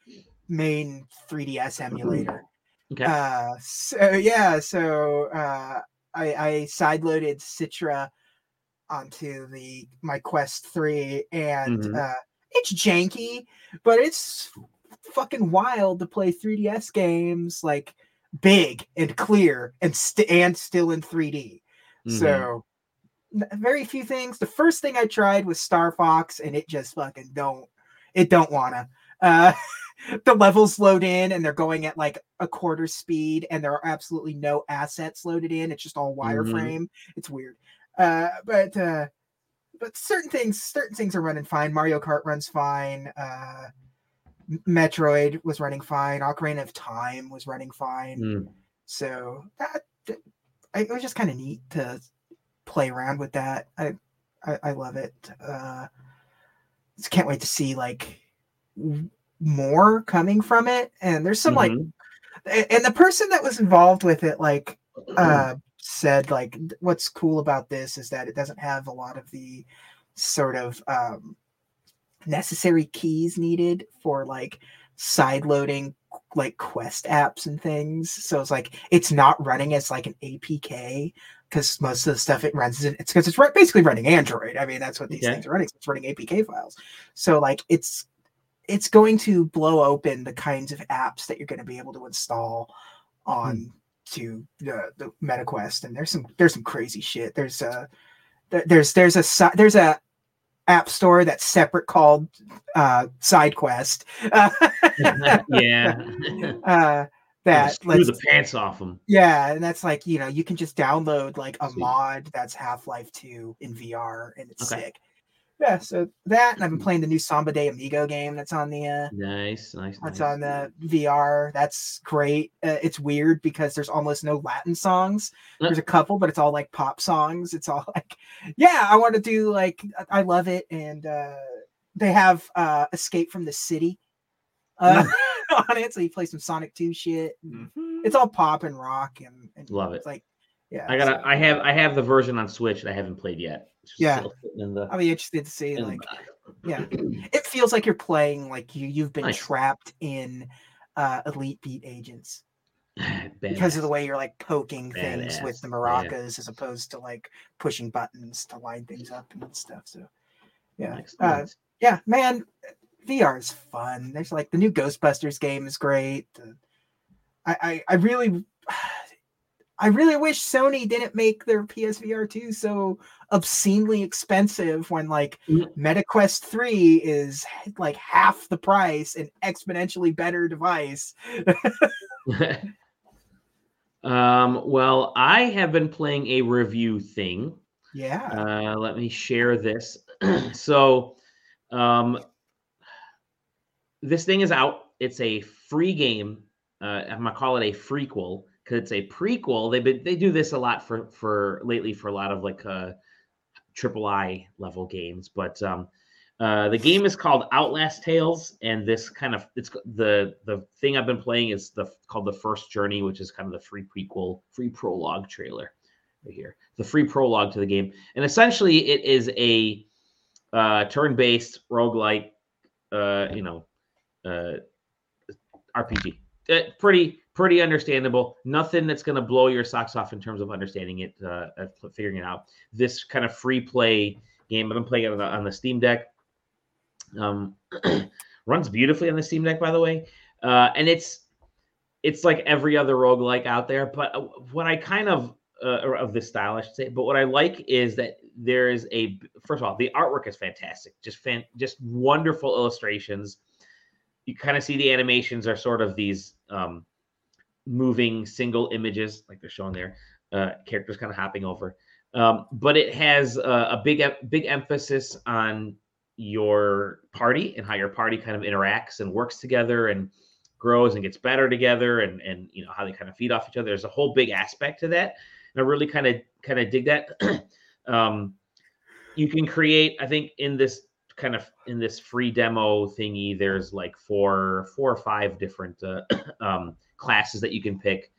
[SPEAKER 2] main 3DS emulator. Okay. Uh, so yeah, so uh, I, I sideloaded Citra onto the my Quest Three, and mm-hmm. uh, it's janky, but it's fucking wild to play 3DS games like big and clear and st- and still in 3D. Mm-hmm. So very few things. The first thing I tried was Star Fox, and it just fucking don't. It don't wanna. Uh, the levels load in and they're going at like a quarter speed and there are absolutely no assets loaded in. It's just all wireframe. Mm-hmm. It's weird. Uh, but uh, but certain things certain things are running fine. Mario Kart runs fine. Uh, Metroid was running fine. Ocarina of Time was running fine. Mm. So that it was just kind of neat to play around with that. I I, I love it. Uh, just can't wait to see like more coming from it. And there's some mm-hmm. like, and the person that was involved with it, like, uh, said like, what's cool about this is that it doesn't have a lot of the sort of um, necessary keys needed for like side loading like quest apps and things. So it's like it's not running as like an APK because most of the stuff it runs it's because it's basically running Android. I mean, that's what these things are running. It's running APK files. So like it's it's going to blow open the kinds of apps that you're going to be able to install on hmm. to the, the MetaQuest. And there's some there's some crazy shit. There's a there's there's a there's a app store that's separate called uh, SideQuest.
[SPEAKER 1] yeah.
[SPEAKER 2] uh, that
[SPEAKER 1] screw the pants off them.
[SPEAKER 2] Yeah, and that's like you know you can just download like a mod that's Half Life Two in VR and it's okay. sick. Yeah, so that and I've been playing the new Samba de Amigo game that's on the uh
[SPEAKER 1] nice, nice.
[SPEAKER 2] That's
[SPEAKER 1] nice.
[SPEAKER 2] on the VR. That's great. Uh, it's weird because there's almost no Latin songs. There's a couple, but it's all like pop songs. It's all like, yeah, I want to do like I love it, and uh they have uh Escape from the City uh, on it. So you play some Sonic 2 shit. Mm-hmm. It's all pop and rock and, and
[SPEAKER 1] love it.
[SPEAKER 2] like yeah.
[SPEAKER 1] I gotta so. I have I have the version on Switch that I haven't played yet.
[SPEAKER 2] Yeah. The, I'll be interested to see like yeah. It feels like you're playing like you you've been nice. trapped in uh Elite Beat Agents. because of the way you're like poking Badass. things with the maracas yeah. as opposed to like pushing buttons to line things up and stuff. So yeah. Uh, yeah, man, VR is fun. There's like the new Ghostbusters game is great. I, I, I really I really wish Sony didn't make their PSVR 2 so obscenely expensive when like mm-hmm. MetaQuest 3 is like half the price and exponentially better device.
[SPEAKER 1] um, well, I have been playing a review thing.
[SPEAKER 2] Yeah.
[SPEAKER 1] Uh, let me share this. so, um, this thing is out. It's a free game. Uh, I'm gonna call it a frequel because it's a prequel. They been they do this a lot for for lately for a lot of like uh triple I level games. But um, uh, the game is called Outcast Tales, and this kind of it's the the thing I've been playing is the called the First Journey, which is kind of the free prequel, free prologue trailer right here, the free prologue to the game, and essentially it is a uh, turn-based roguelike, uh, you know, uh, RPG. Uh, pretty pretty understandable. Nothing that's going to blow your socks off in terms of understanding it, uh, figuring it out. This kind of free play game. Been playing it on the, on the Steam Deck. Um, runs beautifully on the Steam Deck, by the way. Uh, and it's it's like every other roguelike out there. But uh, what I kind of uh, of this style, I should say. But what I like is that there is a first of all, the artwork is fantastic. Just fan, just wonderful illustrations you kind of see the animations are sort of these um, moving single images, like they're showing there. Uh, characters kind of hopping over, um, but it has a, a big big emphasis on your party and how your party kind of interacts and works together and grows and gets better together and and you know how they kind of feed off each other. There's a whole big aspect to that, and I really kind of kind of dig that. um, you can create, I think, in this kind of in this free demo thingy there's like four four or five different uh, um, classes that you can pick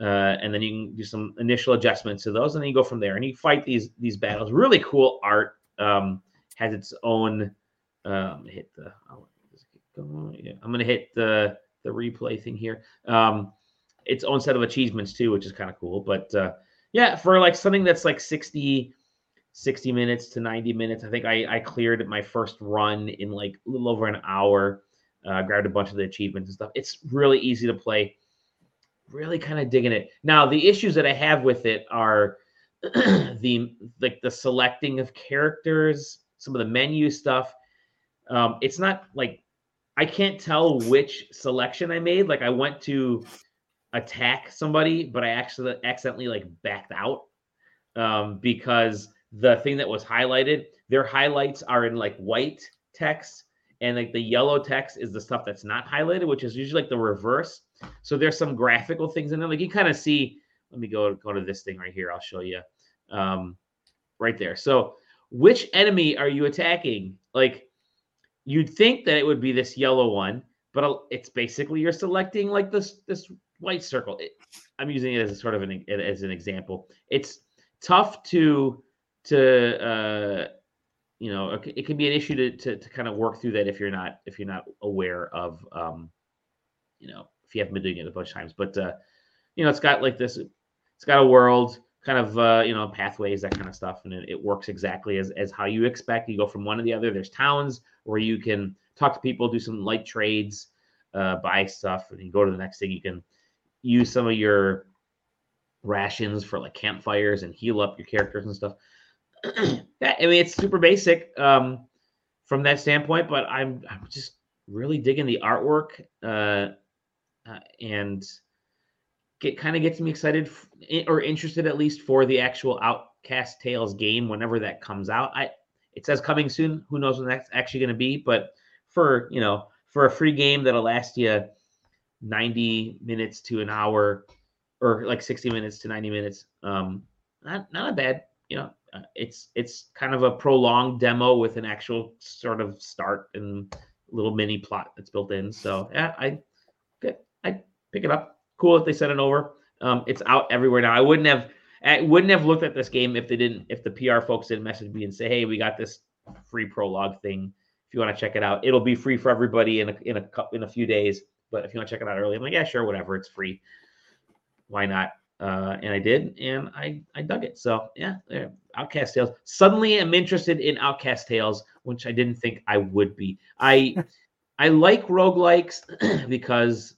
[SPEAKER 1] uh, and then you can do some initial adjustments to those and then you go from there and you fight these these battles really cool art um, has its own um, hit the yeah, i'm gonna hit the the replay thing here um, its own set of achievements too which is kind of cool but uh, yeah for like something that's like 60 60 minutes to 90 minutes. I think I, I cleared my first run in like a little over an hour. Uh, grabbed a bunch of the achievements and stuff. It's really easy to play. Really kind of digging it. Now the issues that I have with it are the like the selecting of characters, some of the menu stuff. Um, it's not like I can't tell which selection I made. Like I went to attack somebody, but I actually accidentally like backed out um, because the thing that was highlighted, their highlights are in like white text, and like the yellow text is the stuff that's not highlighted, which is usually like the reverse. So there's some graphical things in there. Like you kind of see. Let me go go to this thing right here. I'll show you. Um, right there. So which enemy are you attacking? Like you'd think that it would be this yellow one, but it's basically you're selecting like this this white circle. It, I'm using it as a sort of an as an example. It's tough to to uh, you know it, can be an issue to, to to kind of work through that if you're not if you're not aware of um you know if you haven't been doing it a bunch of times. But uh, you know it's got like this. It's got a world kind of uh, you know pathways that kind of stuff and it, it, works exactly as, as how you expect you go from one to the other there's towns where you can talk to people do some light trades uh, buy stuff and go to the next thing you can use some of your rations for like campfires and heal up your characters and stuff yeah, i mean it's super basic um, from that standpoint but i'm i'm just really digging the artwork uh, uh and get kind of gets me excited f- or interested at least for the actual Outcast Tales game whenever that comes out. I it says coming soon. Who knows when that's actually going to be? But for you know for a free game that'll last you 90 minutes to an hour or like 60 minutes to 90 minutes um not not a bad you know it's it's kind of a prolonged demo with an actual sort of start and little mini plot that's built in so yeah i good i pick it up cool if they sent it over. Um, it's out everywhere now. I wouldn't have I wouldn't have looked at this game if they didn't if the PR folks didn't message me and say, "Hey, we got this free prologue thing. If you want to check it out, it'll be free for everybody in a in a in a few days. But if you want to check it out early, I'm like, yeah, sure, whatever, it's free. Why not? Uh, and I did, and I I dug it. So yeah, there, Outcast Tales. Suddenly, I'm interested in Outcast Tales, which I didn't think I would be. I I like roguelikes because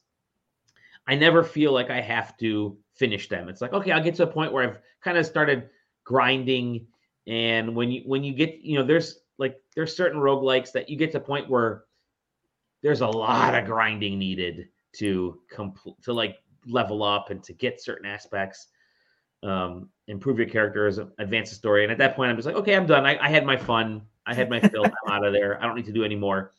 [SPEAKER 1] I never feel like I have to finish them. It's like, okay, I'll get to a point where I've kind of started grinding. And when you when you get, you know, there's like there's certain roguelikes that you get to a point where there's a lot of grinding needed to complete to like level up and to get certain aspects, um, improve your characters, advance the story. And at that point, I'm just like, okay, I'm done. I, I had my fun. I had my fill. I'm out of there. I don't need to do any more.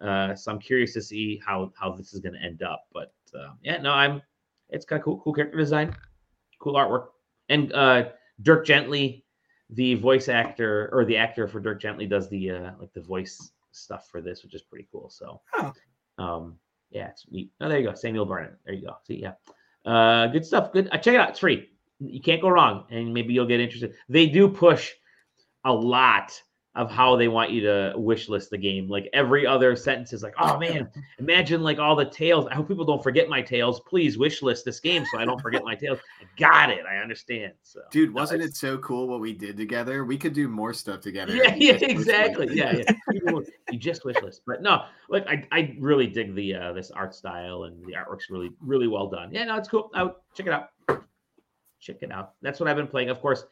[SPEAKER 1] Uh, so I'm curious to see how how this is going to end up. But uh, yeah, no, I'm. It's got cool, cool character design, cool artwork, and uh, Dirk Gently, the voice actor or the actor for Dirk Gently, does the uh, like the voice stuff for this, which is pretty cool. So, oh. um, yeah, it's neat. Oh, there you go, Samuel Barnett. There you go. See, yeah, uh, good stuff. Good. Uh, check it out. It's free. You can't go wrong, and maybe you'll get interested. They do push a lot of how they want you to wish list the game. Like every other sentence is like, oh man, imagine like all the tales. I hope people don't forget my tales. Please wish list this game so I don't forget my tales. I got it. I understand. So
[SPEAKER 3] dude, wasn't it so cool what we did together? We could do more stuff together.
[SPEAKER 1] Yeah, yeah, exactly. Yeah, yeah. you just wish list. But no, like I, I really dig the uh this art style and the artwork's really, really well done. Yeah, no, it's cool. Out, check it out. Check it out. That's what I've been playing. Of course,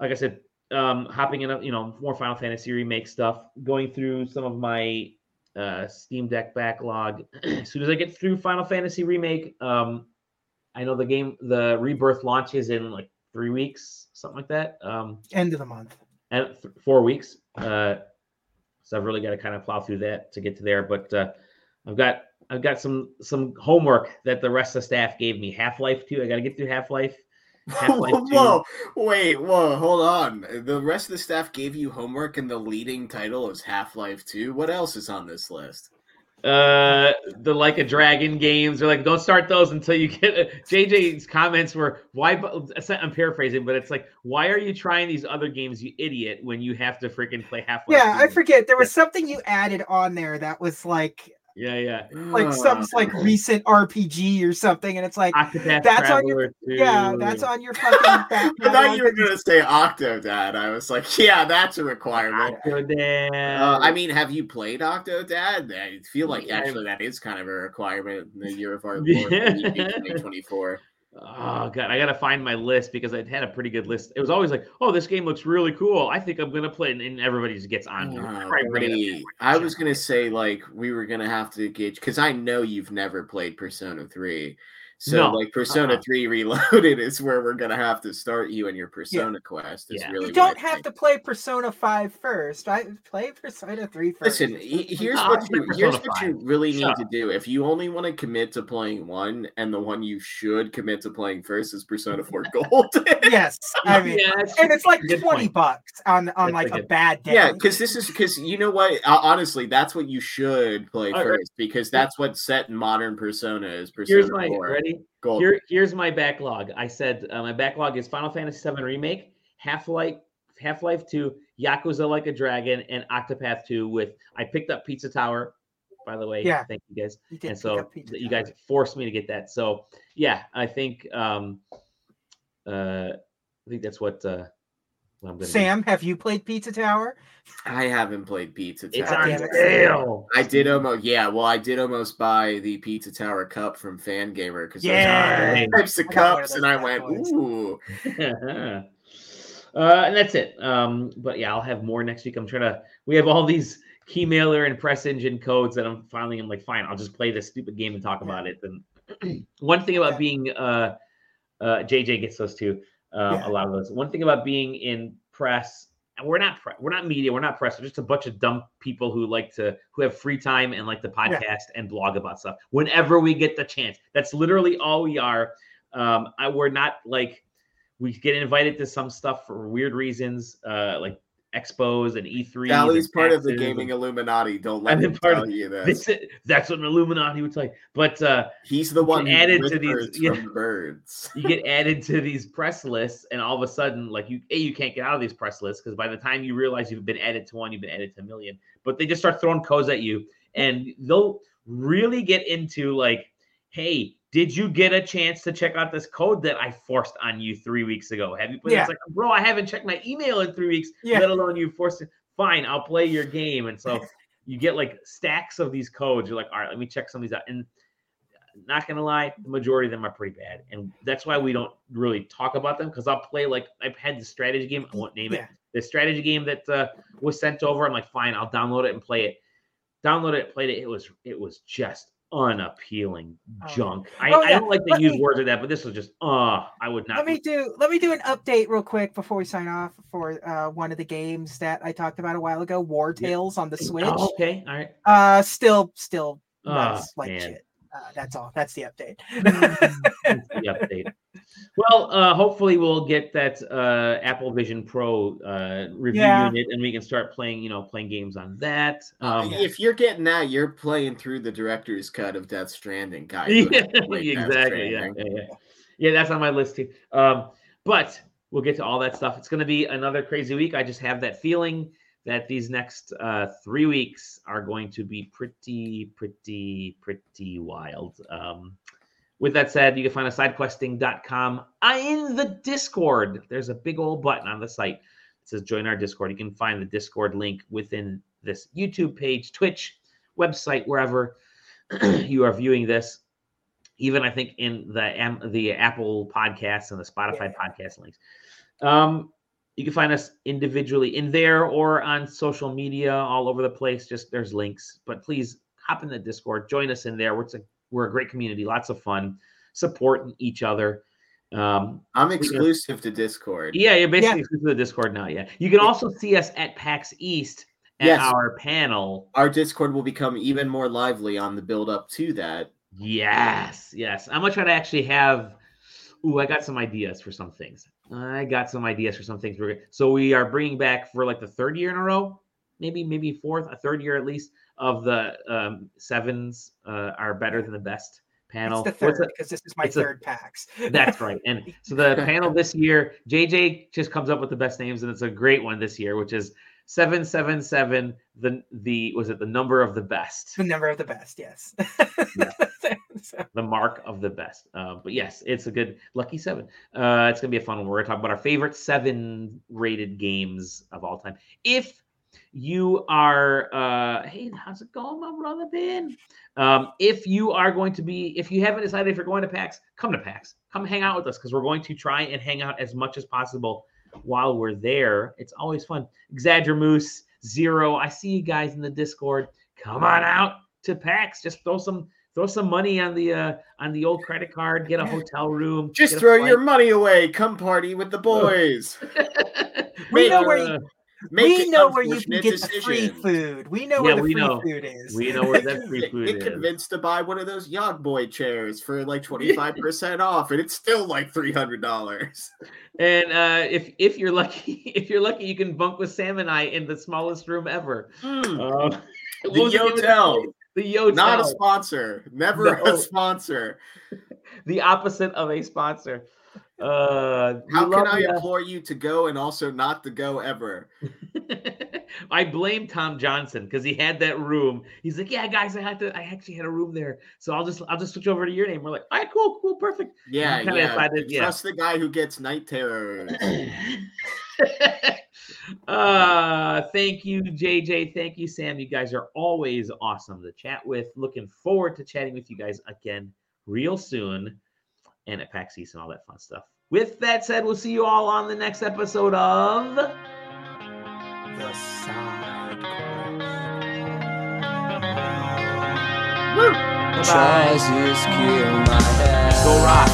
[SPEAKER 1] like I said, um, hopping in, a, you know, more Final Fantasy remake stuff, going through some of my uh, Steam Deck backlog. as soon as I get through Final Fantasy remake, um, I know the game, the Rebirth launches in like three weeks, something like that. Um,
[SPEAKER 2] End of the month.
[SPEAKER 1] And th- four weeks. Uh, so I've really got to kind of plow through that to get to there. But uh, I've got I've got some some homework that the rest of the staff gave me. Half Life Two. I got to get through Half Life.
[SPEAKER 3] whoa, wait, whoa, hold on. The rest of the staff gave you homework, and the leading title is Half Life 2. What else is on this list?
[SPEAKER 1] Uh, the like a dragon games. They're like, don't start those until you get. JJ's comments were, why? I'm paraphrasing, but it's like, why are you trying these other games, you idiot, when you have to freaking play Half
[SPEAKER 2] Life? Yeah, I forget. There was something you added on there that was like
[SPEAKER 1] yeah, yeah.
[SPEAKER 2] Like some like recent RPG or something, and it's like Octopath that's on your too. yeah, that's on your fucking.
[SPEAKER 3] I thought you were gonna say Octodad. I was like, yeah, that's a requirement. Octodad. Uh, I mean, have you played Octodad? I feel like yeah. actually that is kind of a requirement in the year of our Lord 2024.
[SPEAKER 1] Oh god, I gotta find my list because I had a pretty good list. It was always like, "Oh, this game looks really cool. I think I'm gonna play," it. and everybody just gets on.
[SPEAKER 3] Uh, right, I was gonna say like we were gonna have to gauge because I know you've never played Persona Three, so no. like Persona uh-huh. 3 Reloaded is where we're gonna have to start you in your Persona yeah. quest. Is yeah. really
[SPEAKER 2] you don't have to play Persona 5 first. I play Persona 3
[SPEAKER 3] first. Listen, here's what you here's what you really need to do. If you only want to commit to playing one, and the one you should commit to playing first is Persona 4 Gold.
[SPEAKER 2] yes. I mean yeah, and it's like 20 point. bucks on on that's like a, bad day.
[SPEAKER 3] Yeah, because this is because you know what? honestly, that's what you should play All first right. because that's what set modern Persona is Persona
[SPEAKER 1] here's my, 4. Ready? Gold. Here, here's my backlog. I said uh, my backlog is Final Fantasy VII Remake, Half Life, Half Life Two, Yakuza Like a Dragon, and Octopath Two. With I picked up Pizza Tower, by the way.
[SPEAKER 2] Yeah.
[SPEAKER 1] Thank you guys. You and so you guys forced me to get that. So yeah, I think um, uh, I think that's what. Uh,
[SPEAKER 2] Sam, have you played Pizza Tower?
[SPEAKER 3] I haven't played Pizza Tower.
[SPEAKER 1] It's on sale.
[SPEAKER 3] I did almost, yeah. Well, I did almost buy the Pizza Tower cup from Fangamer because
[SPEAKER 2] yeah,
[SPEAKER 3] types of cups, and I went, ooh.
[SPEAKER 1] uh, and that's it. Um, but yeah, I'll have more next week. I'm trying to. We have all these Keymailer and press engine codes that I'm finally. I'm like, fine, I'll just play this stupid game and talk about it. And one thing about being, uh, uh, JJ gets those too um, yeah. a lot of those. One thing about being in press, and we're not pre- we're not media, we're not press, we're just a bunch of dumb people who like to who have free time and like to podcast yeah. and blog about stuff whenever we get the chance. That's literally all we are. Um, I, we're not like we get invited to some stuff for weird reasons, uh, like expos and E3.
[SPEAKER 3] Sally's part of the gaming Illuminati. Don't let him tell of, you this.
[SPEAKER 1] this. That's what an Illuminati would tell you. But uh,
[SPEAKER 3] he's the one added to these you, the birds.
[SPEAKER 1] you get added to these press lists, and all of a sudden, like you, a you can't get out of these press lists because by the time you realize you've been added to one, you've been added to a million. But they just start throwing codes at you, and they'll really get into like, hey, did you get a chance to check out this code that I forced on you three weeks ago? Have you put yeah. it's like, bro, I haven't checked my email in three weeks, yeah. let alone you forced it. Fine, I'll play your game. And so you get like stacks of these codes. You're like, all right, let me check some of these out. And not gonna lie, the majority of them are pretty bad. And that's why we don't really talk about them because I'll play like I've had the strategy game, I won't name yeah. it. The strategy game that uh, was sent over. I'm like, fine, I'll download it and play it. Download it, played it. It was it was just unappealing oh. junk. I, oh, yeah. I, don't like to use me, words like that, but this was just uh I would not.
[SPEAKER 2] Let me do let me do an update real quick before we sign off for uh one of the games that I talked about a while ago, War Tales yeah. on the Switch. Oh,
[SPEAKER 1] okay, all right.
[SPEAKER 2] Uh still still oh, like man. shit. Uh, that's all. That's the update.
[SPEAKER 1] the update. Well, uh, hopefully we'll get that uh, Apple Vision Pro uh, review yeah. unit, and we can start playing. You know, playing games on that.
[SPEAKER 3] Um, if you're getting that, you're playing through the director's cut of Death Stranding, guys.
[SPEAKER 1] Yeah, exactly. Yeah, yeah, yeah, yeah. That's on my list too. Um, but we'll get to all that stuff. It's going to be another crazy week. I just have that feeling that these next uh, three weeks are going to be pretty, pretty, pretty wild. Um, with that said, you can find us sidequesting.com in the Discord. There's a big old button on the site that says join our Discord. You can find the Discord link within this YouTube page, Twitch, website, wherever you are viewing this. Even I think in the the Apple podcasts and the Spotify yeah. podcast links. Um, you can find us individually in there or on social media all over the place. Just there's links, but please hop in the Discord, join us in there. We're, a, we're a great community, lots of fun, supporting each other. Um,
[SPEAKER 3] I'm exclusive to Discord.
[SPEAKER 1] Yeah, you're basically yeah. exclusive to the Discord now. Yeah, you can also see us at PAX East at yes. our panel.
[SPEAKER 3] Our Discord will become even more lively on the build up to that.
[SPEAKER 1] Yes, yes. I'm gonna try to actually have. Ooh, I got some ideas for some things. I got some ideas for some things. We're so we are bringing back for like the third year in a row, maybe maybe fourth, a third year at least of the um, sevens uh, are better than the best panel.
[SPEAKER 2] It's the third because this is my third a, PAX.
[SPEAKER 1] that's right. And so the panel this year, JJ just comes up with the best names, and it's a great one this year, which is seven seven seven. The the was it the number of the best?
[SPEAKER 2] The number of the best. Yes.
[SPEAKER 1] yeah. the mark of the best. Uh, but yes, it's a good lucky seven. Uh, it's gonna be a fun one. We're gonna talk about our favorite seven rated games of all time. If you are, uh, hey, how's it going, my brother Ben? Um, if you are going to be, if you haven't decided if you're going to PAX, come to PAX. Come hang out with us because we're going to try and hang out as much as possible while we're there. It's always fun. Moose Zero, I see you guys in the Discord. Come on out to PAX. Just throw some throw some money on the uh on the old credit card, get a hotel room.
[SPEAKER 3] Just throw your money away. Come party with the boys.
[SPEAKER 2] we know where you, we know where you can get decision. the free food. We know yeah, where the free know. food is.
[SPEAKER 1] We know where that free food
[SPEAKER 3] get is. convinced to buy one of those Yacht Boy chairs for like 25% off, and it's still like $300.
[SPEAKER 1] And uh, if if you're lucky, if you're lucky, you can bunk with Sam and I in the smallest room ever.
[SPEAKER 3] Mm. Uh, the Yotel.
[SPEAKER 1] The Yotel.
[SPEAKER 3] Not a sponsor. Never no. a sponsor.
[SPEAKER 1] the opposite of a sponsor. Uh,
[SPEAKER 3] How can I implore you to go and also not to go ever?
[SPEAKER 1] I blame Tom Johnson because he had that room. He's like, "Yeah, guys, I had to. I actually had a room there, so I'll just I'll just switch over to your name." We're like, "All right, cool, cool, perfect."
[SPEAKER 3] Yeah, yeah. Decided, yeah. Trust the guy who gets night terrors.
[SPEAKER 1] uh, thank you, JJ. Thank you, Sam. You guys are always awesome to chat with. Looking forward to chatting with you guys again real soon and at PAX East and all that fun stuff. With that said, we'll see you all on the next episode of The Side Quest. kill my head. Go rock.